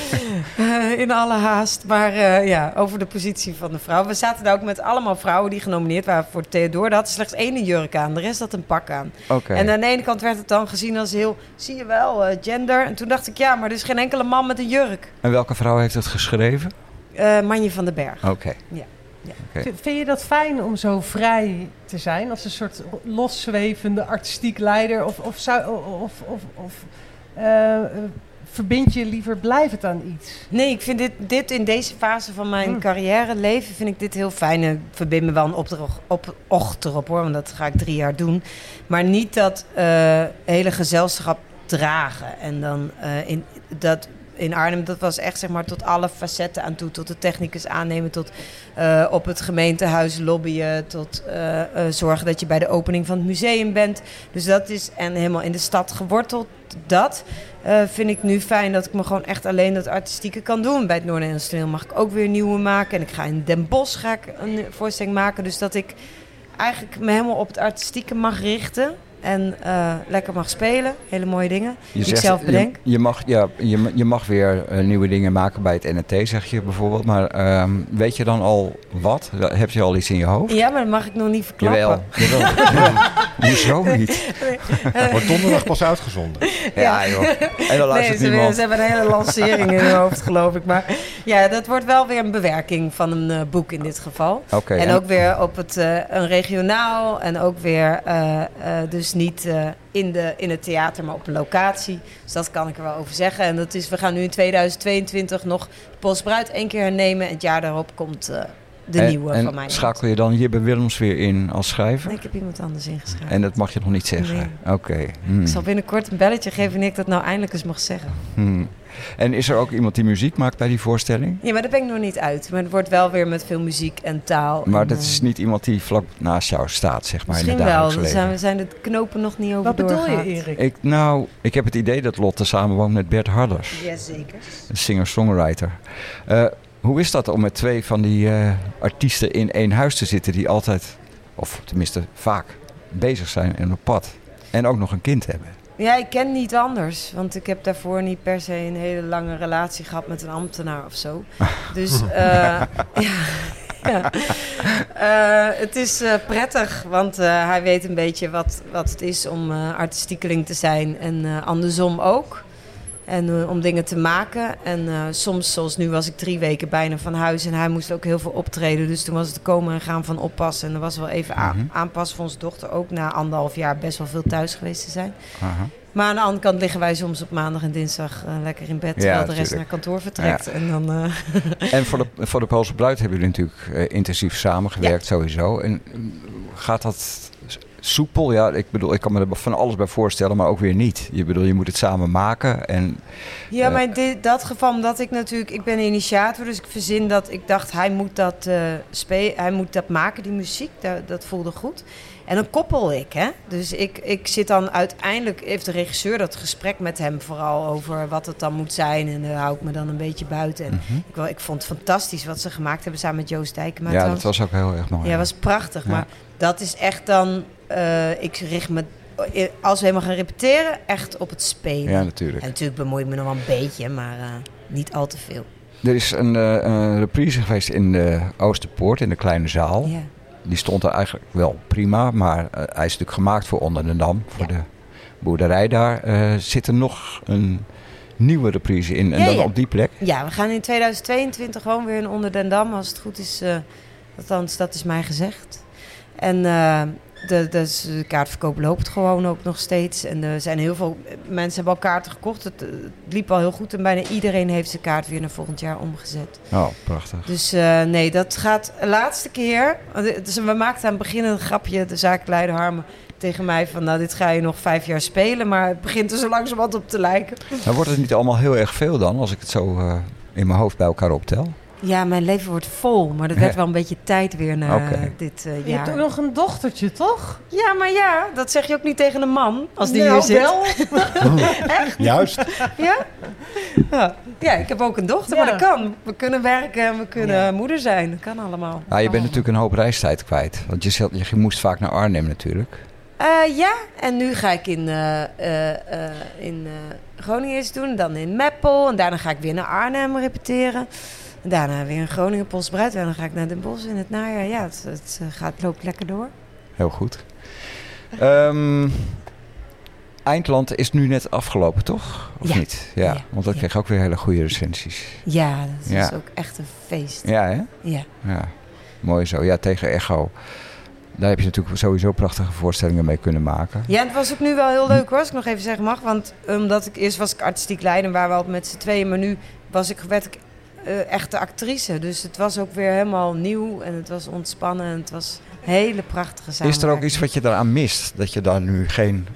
Eh, in alle haast. Maar eh, ja, over de positie van de vrouw. We zaten daar ook met allemaal vrouwen die genomineerd waren voor de Theodor. Daar had slechts één een jurk aan, de rest had een pak aan. Oké. En aan de ene kant werd het dan gezien als heel, zie je wel, eh, gender. En toen dacht ik, ja, maar er is geen enkele man met een jurk. En welke vrouw heeft het geschreven? Eh Manje van den Berg. Oké. Ja. ja. Vind je dat fijn om zo vrij te zijn? Als een soort loszwevende artistiek leider? Of, of, zou, of, of, of verbind je liever blijvend aan iets? Nee, ik vind dit, dit in deze fase van mijn carrière leven vind ik dit heel fijn. Ik verbind me wel een opdrog, op, hoor, want dat ga ik drie jaar doen. Maar niet dat eh, hele gezelschap dragen. En dan eh, in dat. In Arnhem, dat was echt zeg maar tot alle facetten aan toe. Tot de technicus aannemen, tot eh, op het gemeentehuis lobbyen, tot eh, eh, zorgen dat je bij de opening van het museum bent. Dus dat is, en helemaal in de stad geworteld, dat vind ik nu fijn dat ik me gewoon echt alleen dat artistieke kan doen. Bij het Noord-Nederlands toneel mag ik ook weer nieuwe maken. En ik ga in Den Bosch ga ik een voorstelling maken. Dus dat ik eigenlijk me helemaal op het artistieke mag richten. En eh, lekker mag spelen. Hele mooie dingen. die ik zelf bedenk. Je, je, mag, ja, je, je mag weer eh, nieuwe dingen maken bij het NNT, zeg je bijvoorbeeld. Maar ehm, weet je dan al wat? Heb je al iets in je hoofd? Ja, maar dat mag ik nog niet verklappen. Jawel. jawel. Hoezo niet? Wordt donderdag pas uitgezonden. Ja, joh. En dan luistert nee, ze, niemand. ze hebben een hele lancering in hun hoofd, geloof ik. Maar ja, dat wordt wel weer een bewerking van een eh, boek in dit geval. En en- ook weer op het eh, een regionaal en ook weer eh, eh, dus niet eh, in, de, in het theater, maar op een locatie. Dus dat kan ik er wel over zeggen. En dat is, we gaan nu in 2022 nog de Pols Bruid één keer hernemen. En het jaar daarop komt eh, de En- nieuwe en van mij. schakel je dan Jibbe Willems weer in als schrijver? Nee, ik heb iemand anders ingeschreven. En dat mag je nog niet zeggen? Oké. hmm. Ik zal binnenkort een belletje geven wanneer ik dat nou eindelijk eens mag zeggen. Hmm. En is er ook iemand die muziek maakt bij die voorstelling? Ja, maar daar ben ik nog niet uit. Maar het wordt wel weer met veel muziek en taal. Maar en, dat eh, is niet iemand die vlak naast jou staat, zeg maar, in Misschien het wel. leven. zijn, we zijn de knopen nog niet over Wat bedoel je. Erik? Ik, nou, ik heb het idee dat Lotte samenwoont met Bert Harders, Jazeker. een singer-songwriter. Eh, hoe is dat om met twee van die eh, artiesten in één huis te zitten die altijd, of tenminste vaak, bezig zijn en op pad? En ook nog een kind hebben. Ja, ik ken niet anders. Want ik heb daarvoor niet per se een hele lange relatie gehad met een ambtenaar of zo. Dus eh, ja. ja. Eh, het is eh, prettig, want hij weet een beetje wat, wat het is om artistiekeling te zijn. En andersom ook. En eh, om dingen te maken. En eh, soms, zoals nu, was ik drie weken bijna van huis. En hij moest ook heel veel optreden. Dus toen was het komen en gaan van oppassen. En er was wel even Mhm. aanpassen voor onze dochter. Ook na anderhalf jaar best wel veel thuis geweest te zijn. Maar aan de andere kant liggen wij soms op maandag en dinsdag eh, lekker in bed. Ja, Terwijl de rest naar kantoor vertrekt. Ja. En dan, En voor de, voor de Poolse Bruid hebben jullie natuurlijk intensief samengewerkt sowieso. En mm, gaat dat soepel. Ja, ik bedoel, ik kan me er van alles bij voorstellen, maar ook weer niet. Je bedoel, je moet het samen maken. En, Ja, eh, maar in dit, dat geval, omdat ik natuurlijk, ik ben initiator, dus ik verzin dat ik dacht, hij moet dat, eh spe- hij moet dat maken, die muziek, dat, dat voelde goed. En dan koppel ik, hè. Dus ik, ik zit dan uiteindelijk, heeft de regisseur dat gesprek met hem vooral over wat het dan moet zijn. En daar hou ik me dan een beetje buiten. En Mhm. ik, wel- ik vond het fantastisch wat ze gemaakt hebben samen met Joost Dijkema. ja, dat was ook heel erg mooi. Ja, was prachtig. Ja. Maar dat is echt dan, eh, ik richt me, als we helemaal gaan repeteren, echt op het spelen. Ja, natuurlijk. En natuurlijk bemoei ik me nog wel een beetje, maar eh, niet al te veel. Er is een, eh, een reprise geweest in de Oosterpoort, in de kleine zaal. Ja. Die stond er eigenlijk wel prima, maar eh, hij is natuurlijk gemaakt voor Onder de Dam, voor de boerderij daar. Eh, zit er nog een nieuwe reprise in en Ja, dan op die plek? Ja, we gaan in 2022 gewoon weer in Onder den Dam, als het goed is. eh althans, dat is mij gezegd. En eh, de, dus de kaartverkoop loopt gewoon ook nog steeds. En er zijn heel veel mensen hebben al kaarten gekocht. Het, eh, het liep al heel goed en bijna iedereen heeft zijn kaart weer naar volgend jaar omgezet. Oh, prachtig. Dus eh, nee, dat gaat de laatste keer. Dus we maakten aan het begin een grapje, de zaakleider Harmen, tegen mij van... nou, dit ga je nog vijf jaar spelen, maar het begint er zo langzamerhand op te lijken. Maar wordt het niet allemaal heel erg veel dan, als ik het zo eh, in mijn hoofd bij elkaar optel? Ja, mijn leven wordt vol, maar dat werd Ja. wel een beetje tijd weer na dit eh, Je hebt jaar. ook nog een dochtertje, toch? Ja, maar ja, dat zeg je ook niet tegen een man als die Nou, hier zit. wel. Echt? Juist. Ja? ja? Ja, ik heb ook een dochter, Ja. maar dat kan. We kunnen werken en we kunnen moeder zijn. Dat kan allemaal. Nou, je bent natuurlijk een hoop reistijd kwijt. Want je, zelt- je moest vaak naar Arnhem natuurlijk. Eh, ja, en nu ga ik in, eh, eh, eh, in eh, Groningen iets doen, dan in Meppel. En daarna ga ik weer naar Arnhem repeteren. Daarna weer in Groningen, Polsbruid. En dan ga ik naar Den Bosch in het najaar. Ja, het, het eh, gaat, loopt lekker door. Heel goed. Ehm, Eindland is nu net afgelopen, toch? Of Ja. niet? Ja, Ja, want dat ja. kreeg ook weer hele goede recensies. Ja, dat Ja. is ook echt een feest. Ja, hè? Ja. Ja, mooi zo. Ja, tegen Echo. Daar heb je natuurlijk sowieso prachtige voorstellingen mee kunnen maken. Ja, het was ook nu wel heel leuk hoor, als ik nog even zeggen mag. Want omdat ik eerst was ik artistiek leider, waar we al met z'n tweeën. Maar nu was ik, werd ik eh, echte actrice. Dus het was ook weer helemaal nieuw en het was ontspannen. En het was een hele prachtige Is er ook iets wat je daaraan mist? Dat je daar nu geen...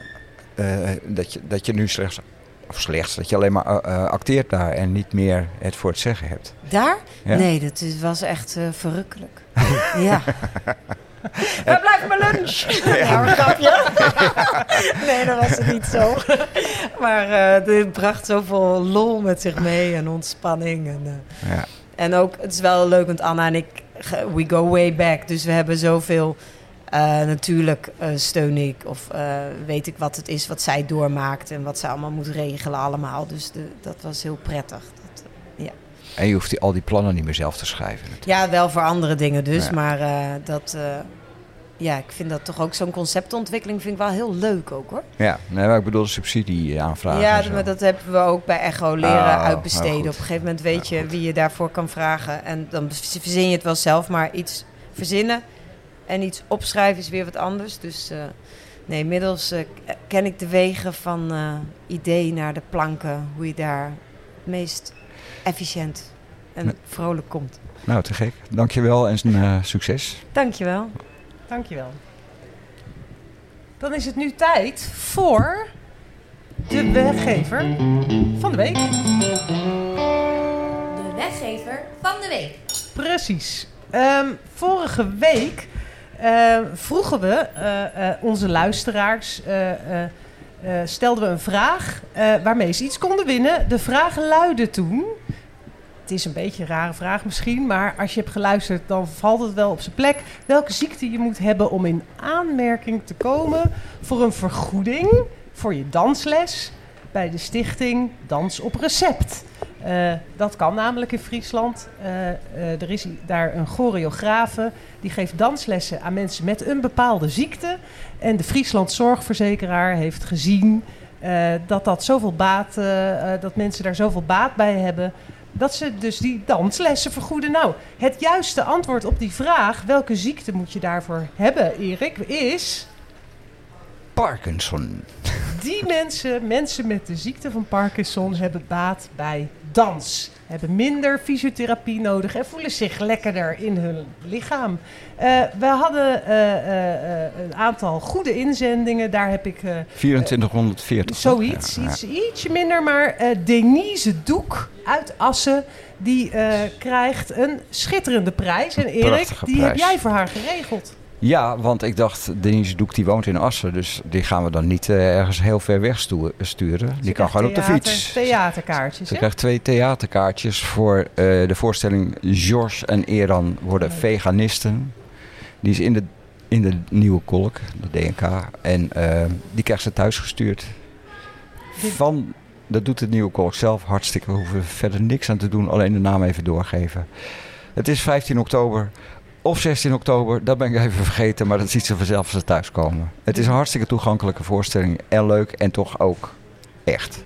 eh, dat, je, dat je nu slechts... Of slechts, dat je alleen maar eh, acteert daar en niet meer het voor het zeggen hebt. Daar? Ja? Nee, dat was echt verrukkelijk. ja. Waar blijft mijn lunch? Ja, een grapje. nee, dat was het niet zo. maar eh dit bracht zoveel lol met zich mee en ontspanning. En, eh, Ja. en ook, het is wel leuk, want Anna en ik, we go way back. Dus we hebben zoveel... eh, natuurlijk steun ik of weet ik wat het is wat zij doormaakt en wat zij allemaal moet regelen allemaal. Dus de, dat was heel prettig. Dat, ja. En je hoeft die, al die plannen niet meer zelf te schrijven. Ja, wel voor andere dingen dus. Ja. Maar eh, dat, eh, ja, ik vind dat toch ook zo'n conceptontwikkeling vind ik wel heel leuk ook hoor. Ja, nee, maar ik bedoel de subsidie aanvragen. ja, maar dat hebben we ook bij Echo leren Oh, heel uitbesteden. Op een gegeven moment weet je wie je daarvoor kan vragen. En dan verzin je het wel zelf, maar iets verzinnen en iets opschrijven is weer wat anders. Dus eh, nee, inmiddels eh, ken ik de wegen van eh, idee naar de planken. Hoe je daar het meest efficiënt en Nee. vrolijk komt. Nou, te gek. Dankjewel en eh, succes. Dankjewel. Dankjewel. Dan is het nu tijd voor de weggever van de week. De weggever van de week. Precies. Ehm, vorige week eh, vroegen we eh, eh, onze luisteraars, eh, stelden we een vraag eh, waarmee ze iets konden winnen. De vraag luidde toen, het is een beetje een rare vraag misschien, maar als je hebt geluisterd dan valt het wel op zijn plek. Welke ziekte je moet hebben om in aanmerking te komen voor een vergoeding voor je dansles bij de stichting Dans op Recept. Eh, dat kan namelijk in Friesland. Eh, eh, er is daar een choreografe die geeft danslessen aan mensen met een bepaalde ziekte. En de Friesland Zorgverzekeraar heeft gezien dat, dat, zoveel baat, dat mensen daar zoveel baat bij hebben. Dat ze dus die danslessen vergoeden. Nou, het juiste antwoord op die vraag, welke ziekte moet je daarvoor hebben, Erik, is... Parkinson. Die mensen, mensen met de ziekte van Parkinson, hebben baat bij dans. Hebben minder fysiotherapie nodig en voelen zich lekkerder in hun lichaam. Eh, we hadden eh, eh, een aantal goede inzendingen. Daar heb ik... eh, 2440. Zoiets, Ja, iets, ietsje minder. Maar Denise Doek uit Assen, die krijgt een schitterende prijs. En Erik, Prachtige die heb jij voor haar geregeld. Ja, want ik dacht, Denise Doek die woont in Assen. Dus die gaan we dan niet eh, ergens heel ver weg stu- sturen. Die kan gewoon op de fiets. Theaterkaartjes, Ze krijgt twee theaterkaartjes voor eh, de voorstelling George en Eran worden veganisten. Die is in de, in de nieuwe kolk, de DNK. En eh, die krijgt ze thuis gestuurd. Van, dat doet de nieuwe kolk zelf hartstikke. We hoeven verder niks aan te doen, alleen de naam even doorgeven. Het is 15 oktober of 16 oktober, dat ben ik even vergeten. Maar dat ziet ze vanzelf als ze thuiskomen. Het is een hartstikke toegankelijke voorstelling. En leuk en toch ook echt.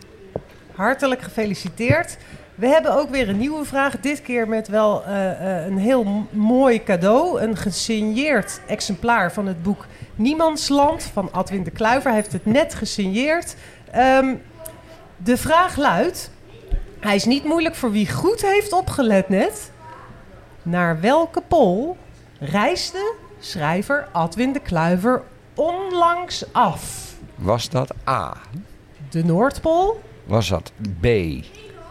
Hartelijk gefeliciteerd. We hebben ook weer een nieuwe vraag. Dit keer met wel eh, eh, een heel mooi cadeau. Een gesigneerd exemplaar van het boek Niemandsland van Adwin de Kluiver. Hij heeft het net gesigneerd. Ehm, de vraag luidt... Hij is niet moeilijk voor wie goed heeft opgelet net. Naar welke pool reisde schrijver Adwin de Kluiver onlangs af? Was dat A? De Noordpool, Was dat B?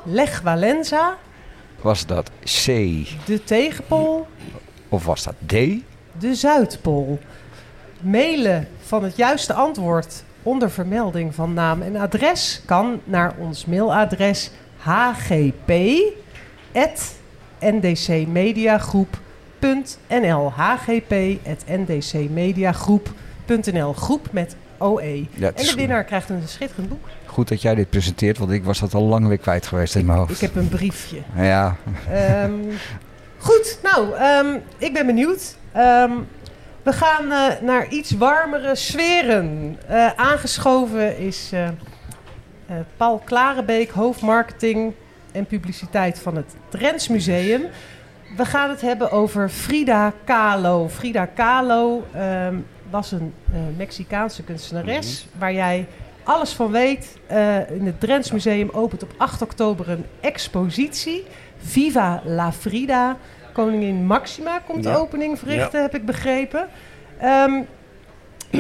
Lech Walenza, Was dat C? de tegenpool, Of was dat D? de Zuidpool. Mailen van het juiste antwoord onder vermelding van naam en adres kan naar ons mailadres hgp.ndcmediagroep.nl hgp.ndcmediagroep.nl Groep met OE. Ja, en de winnaar krijgt een schitterend boek. Goed dat jij dit presenteert, want ik was dat al lang weer kwijt geweest in mijn hoofd. Ik heb een briefje. Ja, Ehm, goed, nou, ehm, ik ben benieuwd. Ehm, we gaan eh, naar iets warmere sferen. Eh, aangeschoven is eh, Paul Klarenbeek, hoofdmarketing en publiciteit van het Drents Museum. We gaan het hebben over Frida Kahlo. Frida Kahlo ehm, was een eh, Mexicaanse kunstenares waar jij alles van weet. Eh, in het Drents Museum opent op 8 oktober een expositie. Viva la Frida. Koningin Maxima komt de opening verrichten, Ja. heb ik begrepen. Ehm,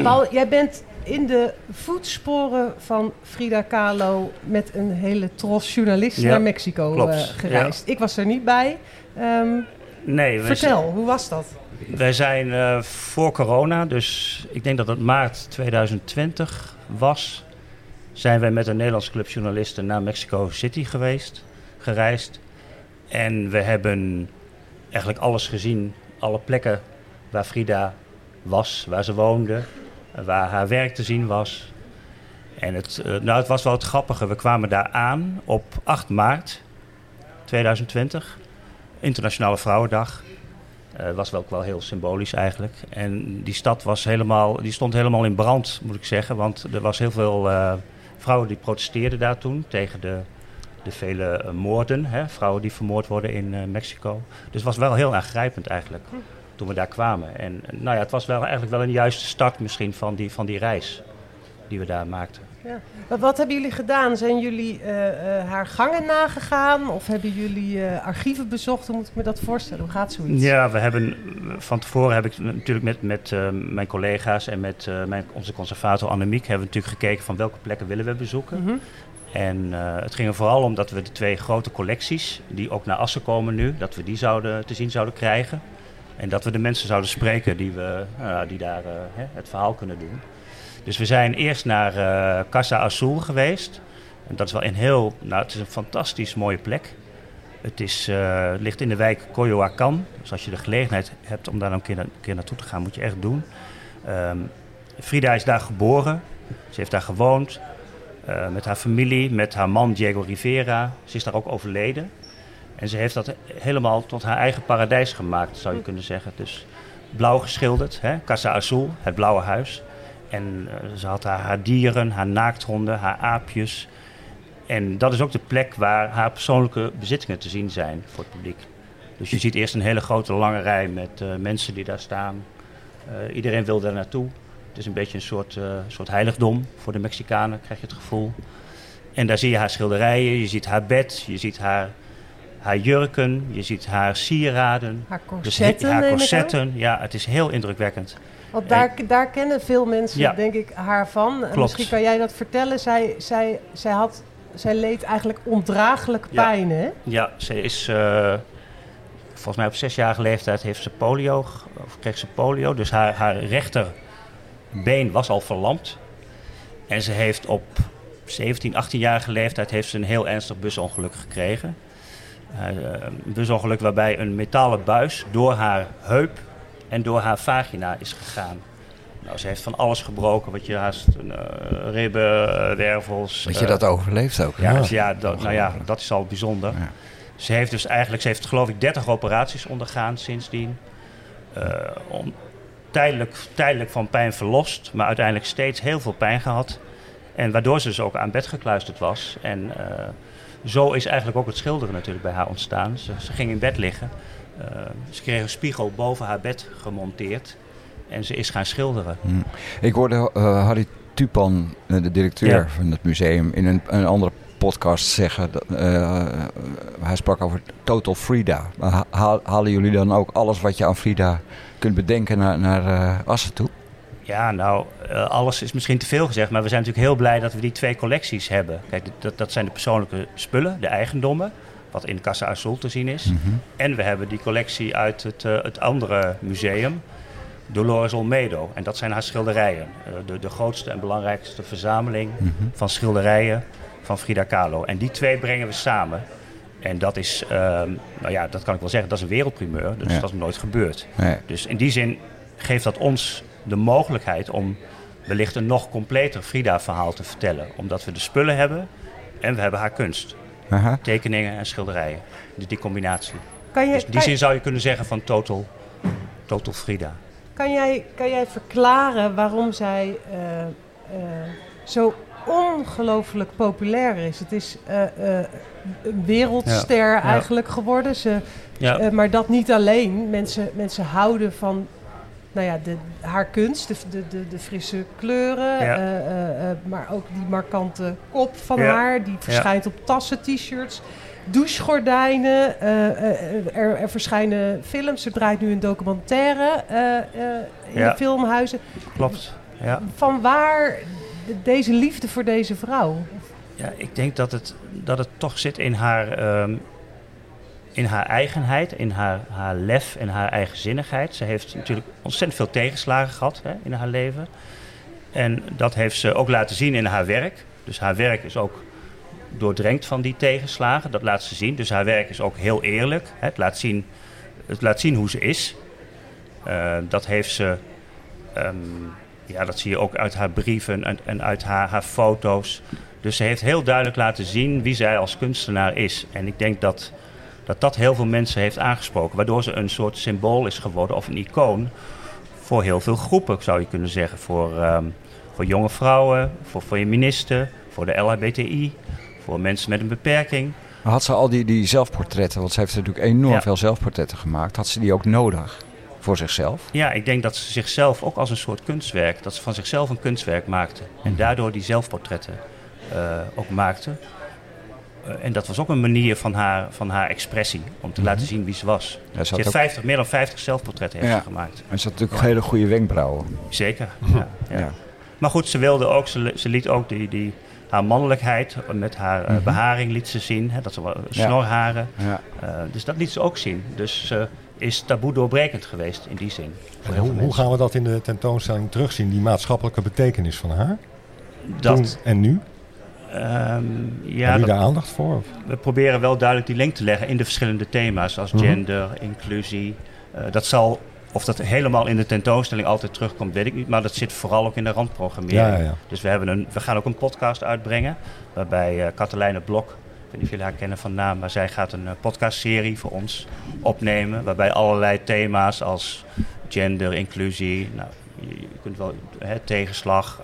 Paul, jij bent in de voetsporen van Frida Kahlo met een hele tros journalisten Ja, naar Mexico eh, gereisd. Ik was er niet bij. Ehm, Nee, vertel, hoe was dat? Wij zijn eh, voor corona, dus ik denk dat het maart 2020 was, zijn wij met een Nederlandse club journalisten naar Mexico City geweest, gereisd. En we hebben eigenlijk alles gezien, alle plekken waar Frida was, waar ze woonde, waar haar werk te zien was. En het, eh, nou, het was wel het grappige. We kwamen daar aan op 8 maart 2020, Internationale Vrouwendag. Eh, was ook wel heel symbolisch eigenlijk. En die stad was helemaal, die stond helemaal in brand, moet ik zeggen. Want er was heel veel eh, vrouwen die protesteerden daar toen tegen de, de vele eh, moorden. Hè? Vrouwen die vermoord worden in Mexico. Dus het was wel heel aangrijpend eigenlijk toen we daar kwamen. En nou ja, het was wel eigenlijk wel een juiste start misschien van die, van die reis die we daar maakten. Ja. Wat, hebben jullie gedaan? Zijn jullie eh, eh, haar gangen nagegaan? Of hebben jullie eh, archieven bezocht? Hoe moet ik me dat voorstellen? Hoe gaat zoiets? Ja, we hebben van tevoren heb ik natuurlijk met, met mijn collega's en met mijn, onze conservator Annemiek hebben we natuurlijk gekeken van welke plekken willen we bezoeken. Mhm. En het ging er vooral om dat we de twee grote collecties, die ook naar Assen komen nu, dat we die zouden, te zien zouden krijgen. En dat we de mensen zouden spreken die, we, die daar het verhaal kunnen doen. Dus we zijn eerst naar eh, Casa Azul geweest. En dat is wel een heel, nou het is een fantastisch mooie plek. Het is, eh, ligt in de wijk Coyoacán. Dus als je de gelegenheid hebt om daar een keer, na- een keer naartoe te gaan, moet je echt doen. Ehm, Frida is daar geboren. Ze heeft daar gewoond. eh, met haar familie, met haar man Diego Rivera. Ze is daar ook overleden. En ze heeft dat helemaal tot haar eigen paradijs gemaakt, zou je kunnen zeggen. Dus blauw geschilderd, hè? Casa Azul, het blauwe huis. En eh, ze had haar, dieren, haar naakthonden, haar aapjes. En dat is ook de plek waar haar persoonlijke bezittingen te zien zijn voor het publiek. Dus je ziet eerst een hele grote lange rij met eh, mensen die daar staan. Eh, iedereen wil daar naartoe. Het is een beetje een soort, soort heiligdom voor de Mexicanen, krijg je het gevoel. En daar zie je haar schilderijen, je ziet haar bed, je ziet haar, haar jurken, je ziet haar sieraden. Haar Dus corsetten, haar ja, het is heel indrukwekkend. Want daar, daar kennen veel mensen, Ja. denk ik, haar van. En Klopt. Misschien kan jij dat vertellen. Zij, zij, zij, had, zij leed eigenlijk ondraaglijk Ja. pijn, hè? Ja, ze is eh, volgens mij op zesjarige leeftijd heeft ze polio, of kreeg ze polio. Dus haar, haar rechterbeen was al verlamd. En ze heeft op 17, 18-jarige leeftijd heeft ze een heel ernstig busongeluk gekregen. Eh, een busongeluk waarbij een metalen buis door haar heup en door haar vagina is gegaan. Nou, ze heeft van alles gebroken, wat je haast eh, ribben, eh, wervels. Dat je dat overleeft ook. Ja, Ja. dus ja, dat, nou ja, dat is al bijzonder. Ze heeft dus eigenlijk, ze heeft geloof ik 30 operaties ondergaan sindsdien. Eh, om, tijdelijk, tijdelijk van pijn verlost, maar uiteindelijk steeds heel veel pijn gehad. En waardoor ze dus ook aan bed gekluisterd was. En eh, zo is eigenlijk ook het schilderen natuurlijk bij haar ontstaan. Ze, ze ging in bed liggen. Eh, ze kreeg een spiegel boven haar bed gemonteerd. En ze is gaan schilderen. Hm. Ik hoorde eh, Harry Tupan, eh, de directeur Ja. van het museum, in een, een andere podcast zeggen. Dat, hij sprak over total Frida. Halen jullie dan ook alles wat je aan Frida kunt bedenken naar, naar Assen toe? Ja, nou, eh, alles is misschien te veel gezegd, maar we zijn natuurlijk heel blij dat we die twee collecties hebben. Kijk, dat, dat zijn de persoonlijke spullen, de eigendommen, wat in Casa Azul te zien is. Mhm. En we hebben die collectie uit het, eh, het andere museum, Dolores Olmedo. En dat zijn haar schilderijen. Eh, de, de grootste en belangrijkste verzameling Mhm. van schilderijen van Frida Kahlo. En die twee brengen we samen. En dat is, ehm, nou ja, dat kan ik wel zeggen, dat is een wereldprimeur. Dus Ja. dat is nooit gebeurd. Nee. Dus in die zin geeft dat ons de mogelijkheid om wellicht een nog completer Frida-verhaal te vertellen. Omdat we de spullen hebben en we hebben haar kunst. Aha. Tekeningen en schilderijen. Dus die combinatie. Kan je- dus in die kan- zin zou je kunnen zeggen van total, total Frida. Kan jij, kan jij verklaren waarom zij eh, eh, zo ongelooflijk populair is? Het is eh, eh, een wereldster Ja. Ja. eigenlijk geworden. Ze, Ja. maar dat niet alleen. Mensen, mensen houden van nou ja, de, haar kunst, de, de, de, frisse kleuren, Ja. eh, eh, eh, maar ook die markante kop van Ja. haar. Die Ja. verschijnt op tassen, t-shirts, douchegordijnen. er, er verschijnen films. Ze draait nu een documentaire in de filmhuizen. Klopt. Ja. Van waar de- deze liefde voor deze vrouw? Ja, ik denk dat het, dat het toch zit in haar, ehm, in haar eigenheid, in haar, haar lef en haar eigenzinnigheid. Ze heeft natuurlijk ontzettend veel tegenslagen gehad hè, in haar leven. En dat heeft ze ook laten zien in haar werk. Dus haar werk is ook doordrenkt van die tegenslagen. Dat laat ze zien. Dus haar werk is ook heel eerlijk. Hè. Het, laat zien, het laat zien hoe ze is. Eh, dat heeft ze... ehm, ja, dat zie je ook uit haar brieven en, en uit haar, haar foto's. Dus ze heeft heel duidelijk laten zien wie zij als kunstenaar is. En ik denk dat dat, dat heel veel mensen heeft aangesproken. Waardoor ze een soort symbool is geworden of een icoon voor heel veel groepen, zou je kunnen zeggen. Voor, ehm, voor jonge vrouwen, voor feministen, voor de LHBTI, voor mensen met een beperking. Maar had ze al die, die zelfportretten, want ze heeft natuurlijk enorm Ja. veel zelfportretten gemaakt. Had ze die ook nodig voor zichzelf? Ja, ik denk dat ze zichzelf ook als een soort kunstwerk, dat ze van zichzelf een kunstwerk maakte. En daardoor die zelfportretten eh, ook maakte. Eh, en dat was ook een manier van haar, van haar expressie, om te Mhm. laten zien wie ze was. Ja, ze ze had heeft ook- 50, meer dan 50 zelfportretten heeft Ja. ze gemaakt. En ze had natuurlijk hele goede wenkbrauwen. Zeker, ja, ja. Ja. Maar goed, ze wilde ook, ze, li- ze liet ook die, die, haar mannelijkheid met haar eh, Mhm. beharing liet ze zien. Hè, dat ze wel- snorharen. Ja. Eh, dus dat liet ze ook zien. Dus ze is taboe doorbrekend geweest in die zin. En hoe, hoe gaan we dat in de tentoonstelling terugzien, die maatschappelijke betekenis van haar? Dat- Toen en nu? Ehm, ja, jullie dat- daar aandacht voor? Of? We proberen wel duidelijk die link te leggen in de verschillende thema's, zoals Mhm. gender, inclusie. Eh, dat zal, of dat helemaal in de tentoonstelling altijd terugkomt, weet ik niet. Maar dat zit vooral ook in de randprogrammering. Ja, ja. Dus we, hebben een, we gaan ook een podcast uitbrengen, waarbij eh Katelijne Blok, ik weet niet of jullie haar kennen van naam, maar zij gaat een eh, podcastserie voor ons opnemen, waarbij allerlei thema's als gender, inclusie, nou, je, je kunt wel hè, tegenslag,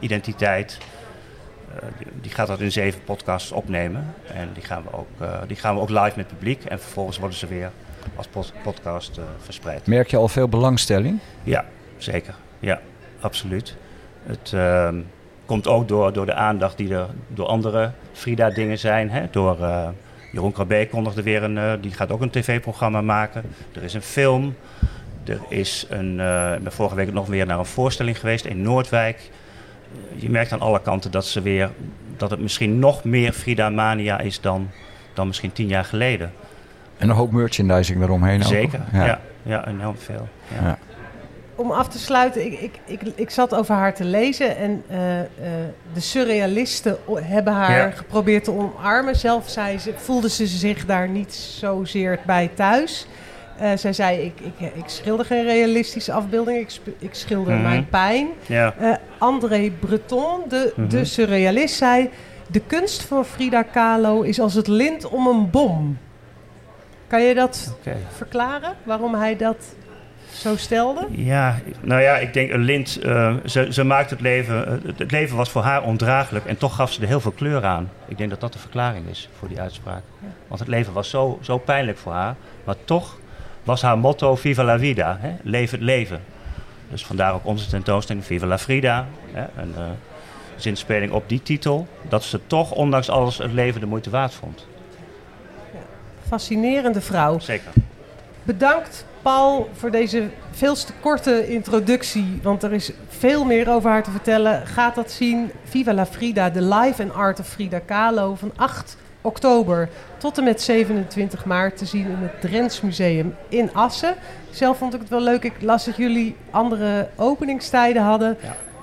identiteit. Eh, die, gaat dat in zeven podcasts opnemen. En die gaan, we ook, eh, die gaan we ook live met publiek. En vervolgens worden ze weer als pod- podcast eh, verspreid. Merk je al veel belangstelling? Ja, zeker. Ja, absoluut. Het, ehm, komt ook door, door de aandacht die er door andere Frida-dingen zijn. Hè? Door eh, Jeroen Krabbe kondigde weer een, die gaat ook een tv-programma maken. Er is een film. Er is een, ik ben vorige week nog weer naar een voorstelling geweest in Noordwijk. Je merkt aan alle kanten dat, ze weer, dat het misschien nog meer Frida-mania is dan, dan misschien tien jaar geleden. En een hoop merchandising eromheen ook. Zeker, ja. ja. enorm veel. Ja. Ja. Om af te sluiten, ik, ik, ik, ik zat over haar te lezen en eh, eh, de surrealisten hebben haar Ja. geprobeerd te omarmen. Zelf zei ze, voelde ze zich daar niet zozeer bij thuis. Eh, zij zei, ik, ik, ik schilder geen realistische afbeelding, ik, ik schilder Mhm. mijn pijn. Ja. Eh, André Breton, de, Mhm. de surrealist, zei... De kunst van Frida Kahlo is als het lint om een bom. Kan je dat verklaren, waarom hij dat zo stelde? Ja, nou ja, ik denk een lint. eh, ze, ze maakt het leven. het- het leven was voor haar ondraaglijk en toch gaf ze er heel veel kleur aan. Ik denk dat dat de verklaring is voor die uitspraak. Want het leven was zo, zo pijnlijk voor haar. Maar toch was haar motto Viva la vida. Hè? Leef het leven. Dus vandaar ook onze tentoonstelling Viva la Frida. Hè? Een eh, zinspeling op die titel. Dat ze toch, ondanks alles, het leven de moeite waard vond. Fascinerende vrouw. Zeker. Bedankt Paul voor deze veel te korte introductie, want er is veel meer over haar te vertellen. Gaat dat zien, Viva la Frida, de live and art of Frida Kahlo van 8 oktober tot en met 27 maart te zien in het Drents Museum in Assen. Zelf vond ik het wel leuk, ik las dat jullie andere openingstijden hadden.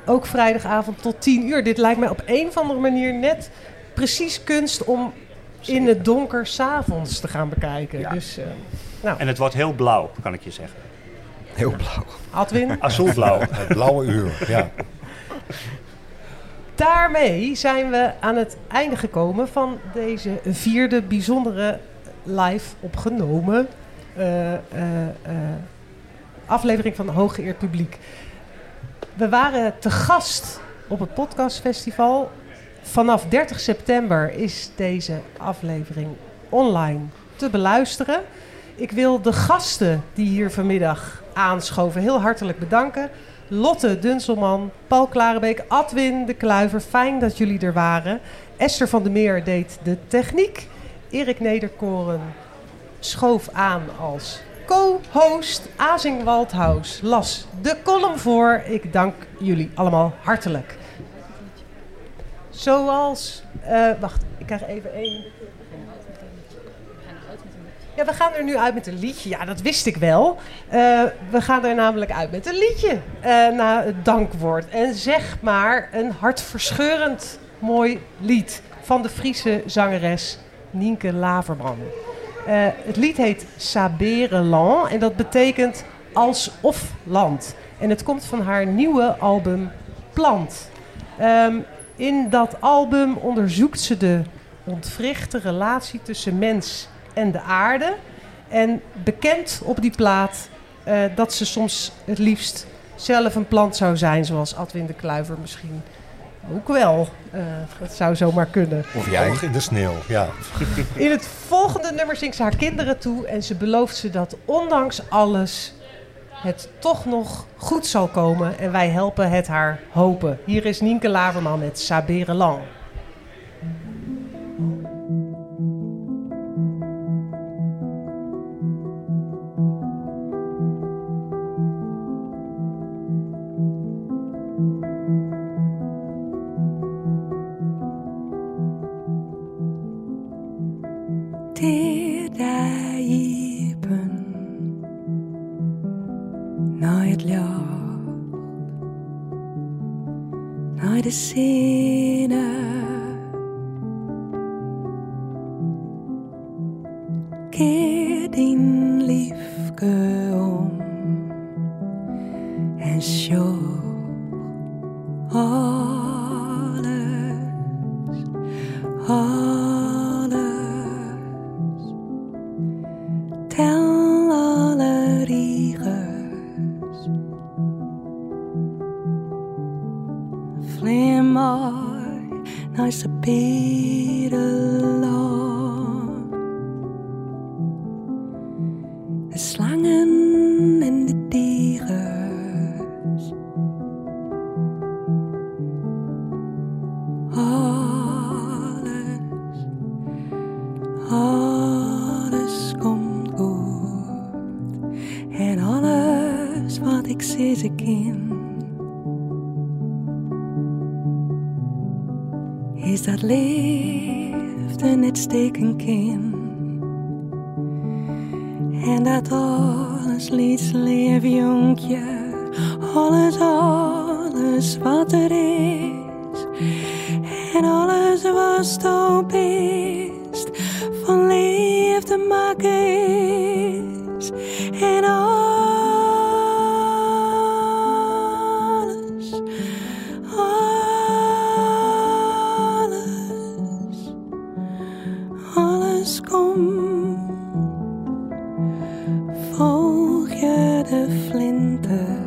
Ook vrijdagavond tot 10 uur. Dit lijkt mij op een of andere manier net precies kunst om in het donker s'avonds te gaan bekijken. Dus, eh, nou. En het wordt heel blauw, kan ik je zeggen. Heel blauw. Adwin? Azulblauw. Het blauwe uur, ja. Daarmee zijn we aan het einde gekomen van deze vierde bijzondere live opgenomen eh, eh, eh, aflevering van Hooggeëerd Publiek. We waren te gast op het podcastfestival. Vanaf 30 september is deze aflevering online te beluisteren. Ik wil de gasten die hier vanmiddag aanschoven heel hartelijk bedanken. Lotte Dunselman, Paul Klarenbeek, Adwin de Kluiver, fijn dat jullie er waren. Esther van der Meer deed de techniek. Erik Nederkoren schoof aan als co-host. Azing Waldhaus las de column voor. Ik dank jullie allemaal hartelijk. Zoals... eh, wacht, ik krijg even één... We gaan er nu uit met een liedje. Ja, dat wist ik wel. Eh, we gaan er namelijk uit met een liedje eh, na het dankwoord. En zeg maar een hartverscheurend mooi lied van de Friese zangeres Nienke Laverman. Eh, het lied heet Sabereland en dat betekent alsof land. En het komt van haar nieuwe album Plant. Ehm, in dat album onderzoekt ze de ontwrichte relatie tussen mens en de aarde. En bekend op die plaat eh, dat ze soms het liefst zelf een plant zou zijn, zoals Adwin de Kluiver misschien ook wel. Eh, dat zou zomaar kunnen. Of jij? in de sneeuw, ja. In het volgende nummer zingt ze haar kinderen toe en ze belooft ze dat ondanks alles het toch nog goed zal komen en wij helpen het haar hopen. Hier is Nienke Laverman met til deg i bunn når når det. Komt. Volg je de flinters?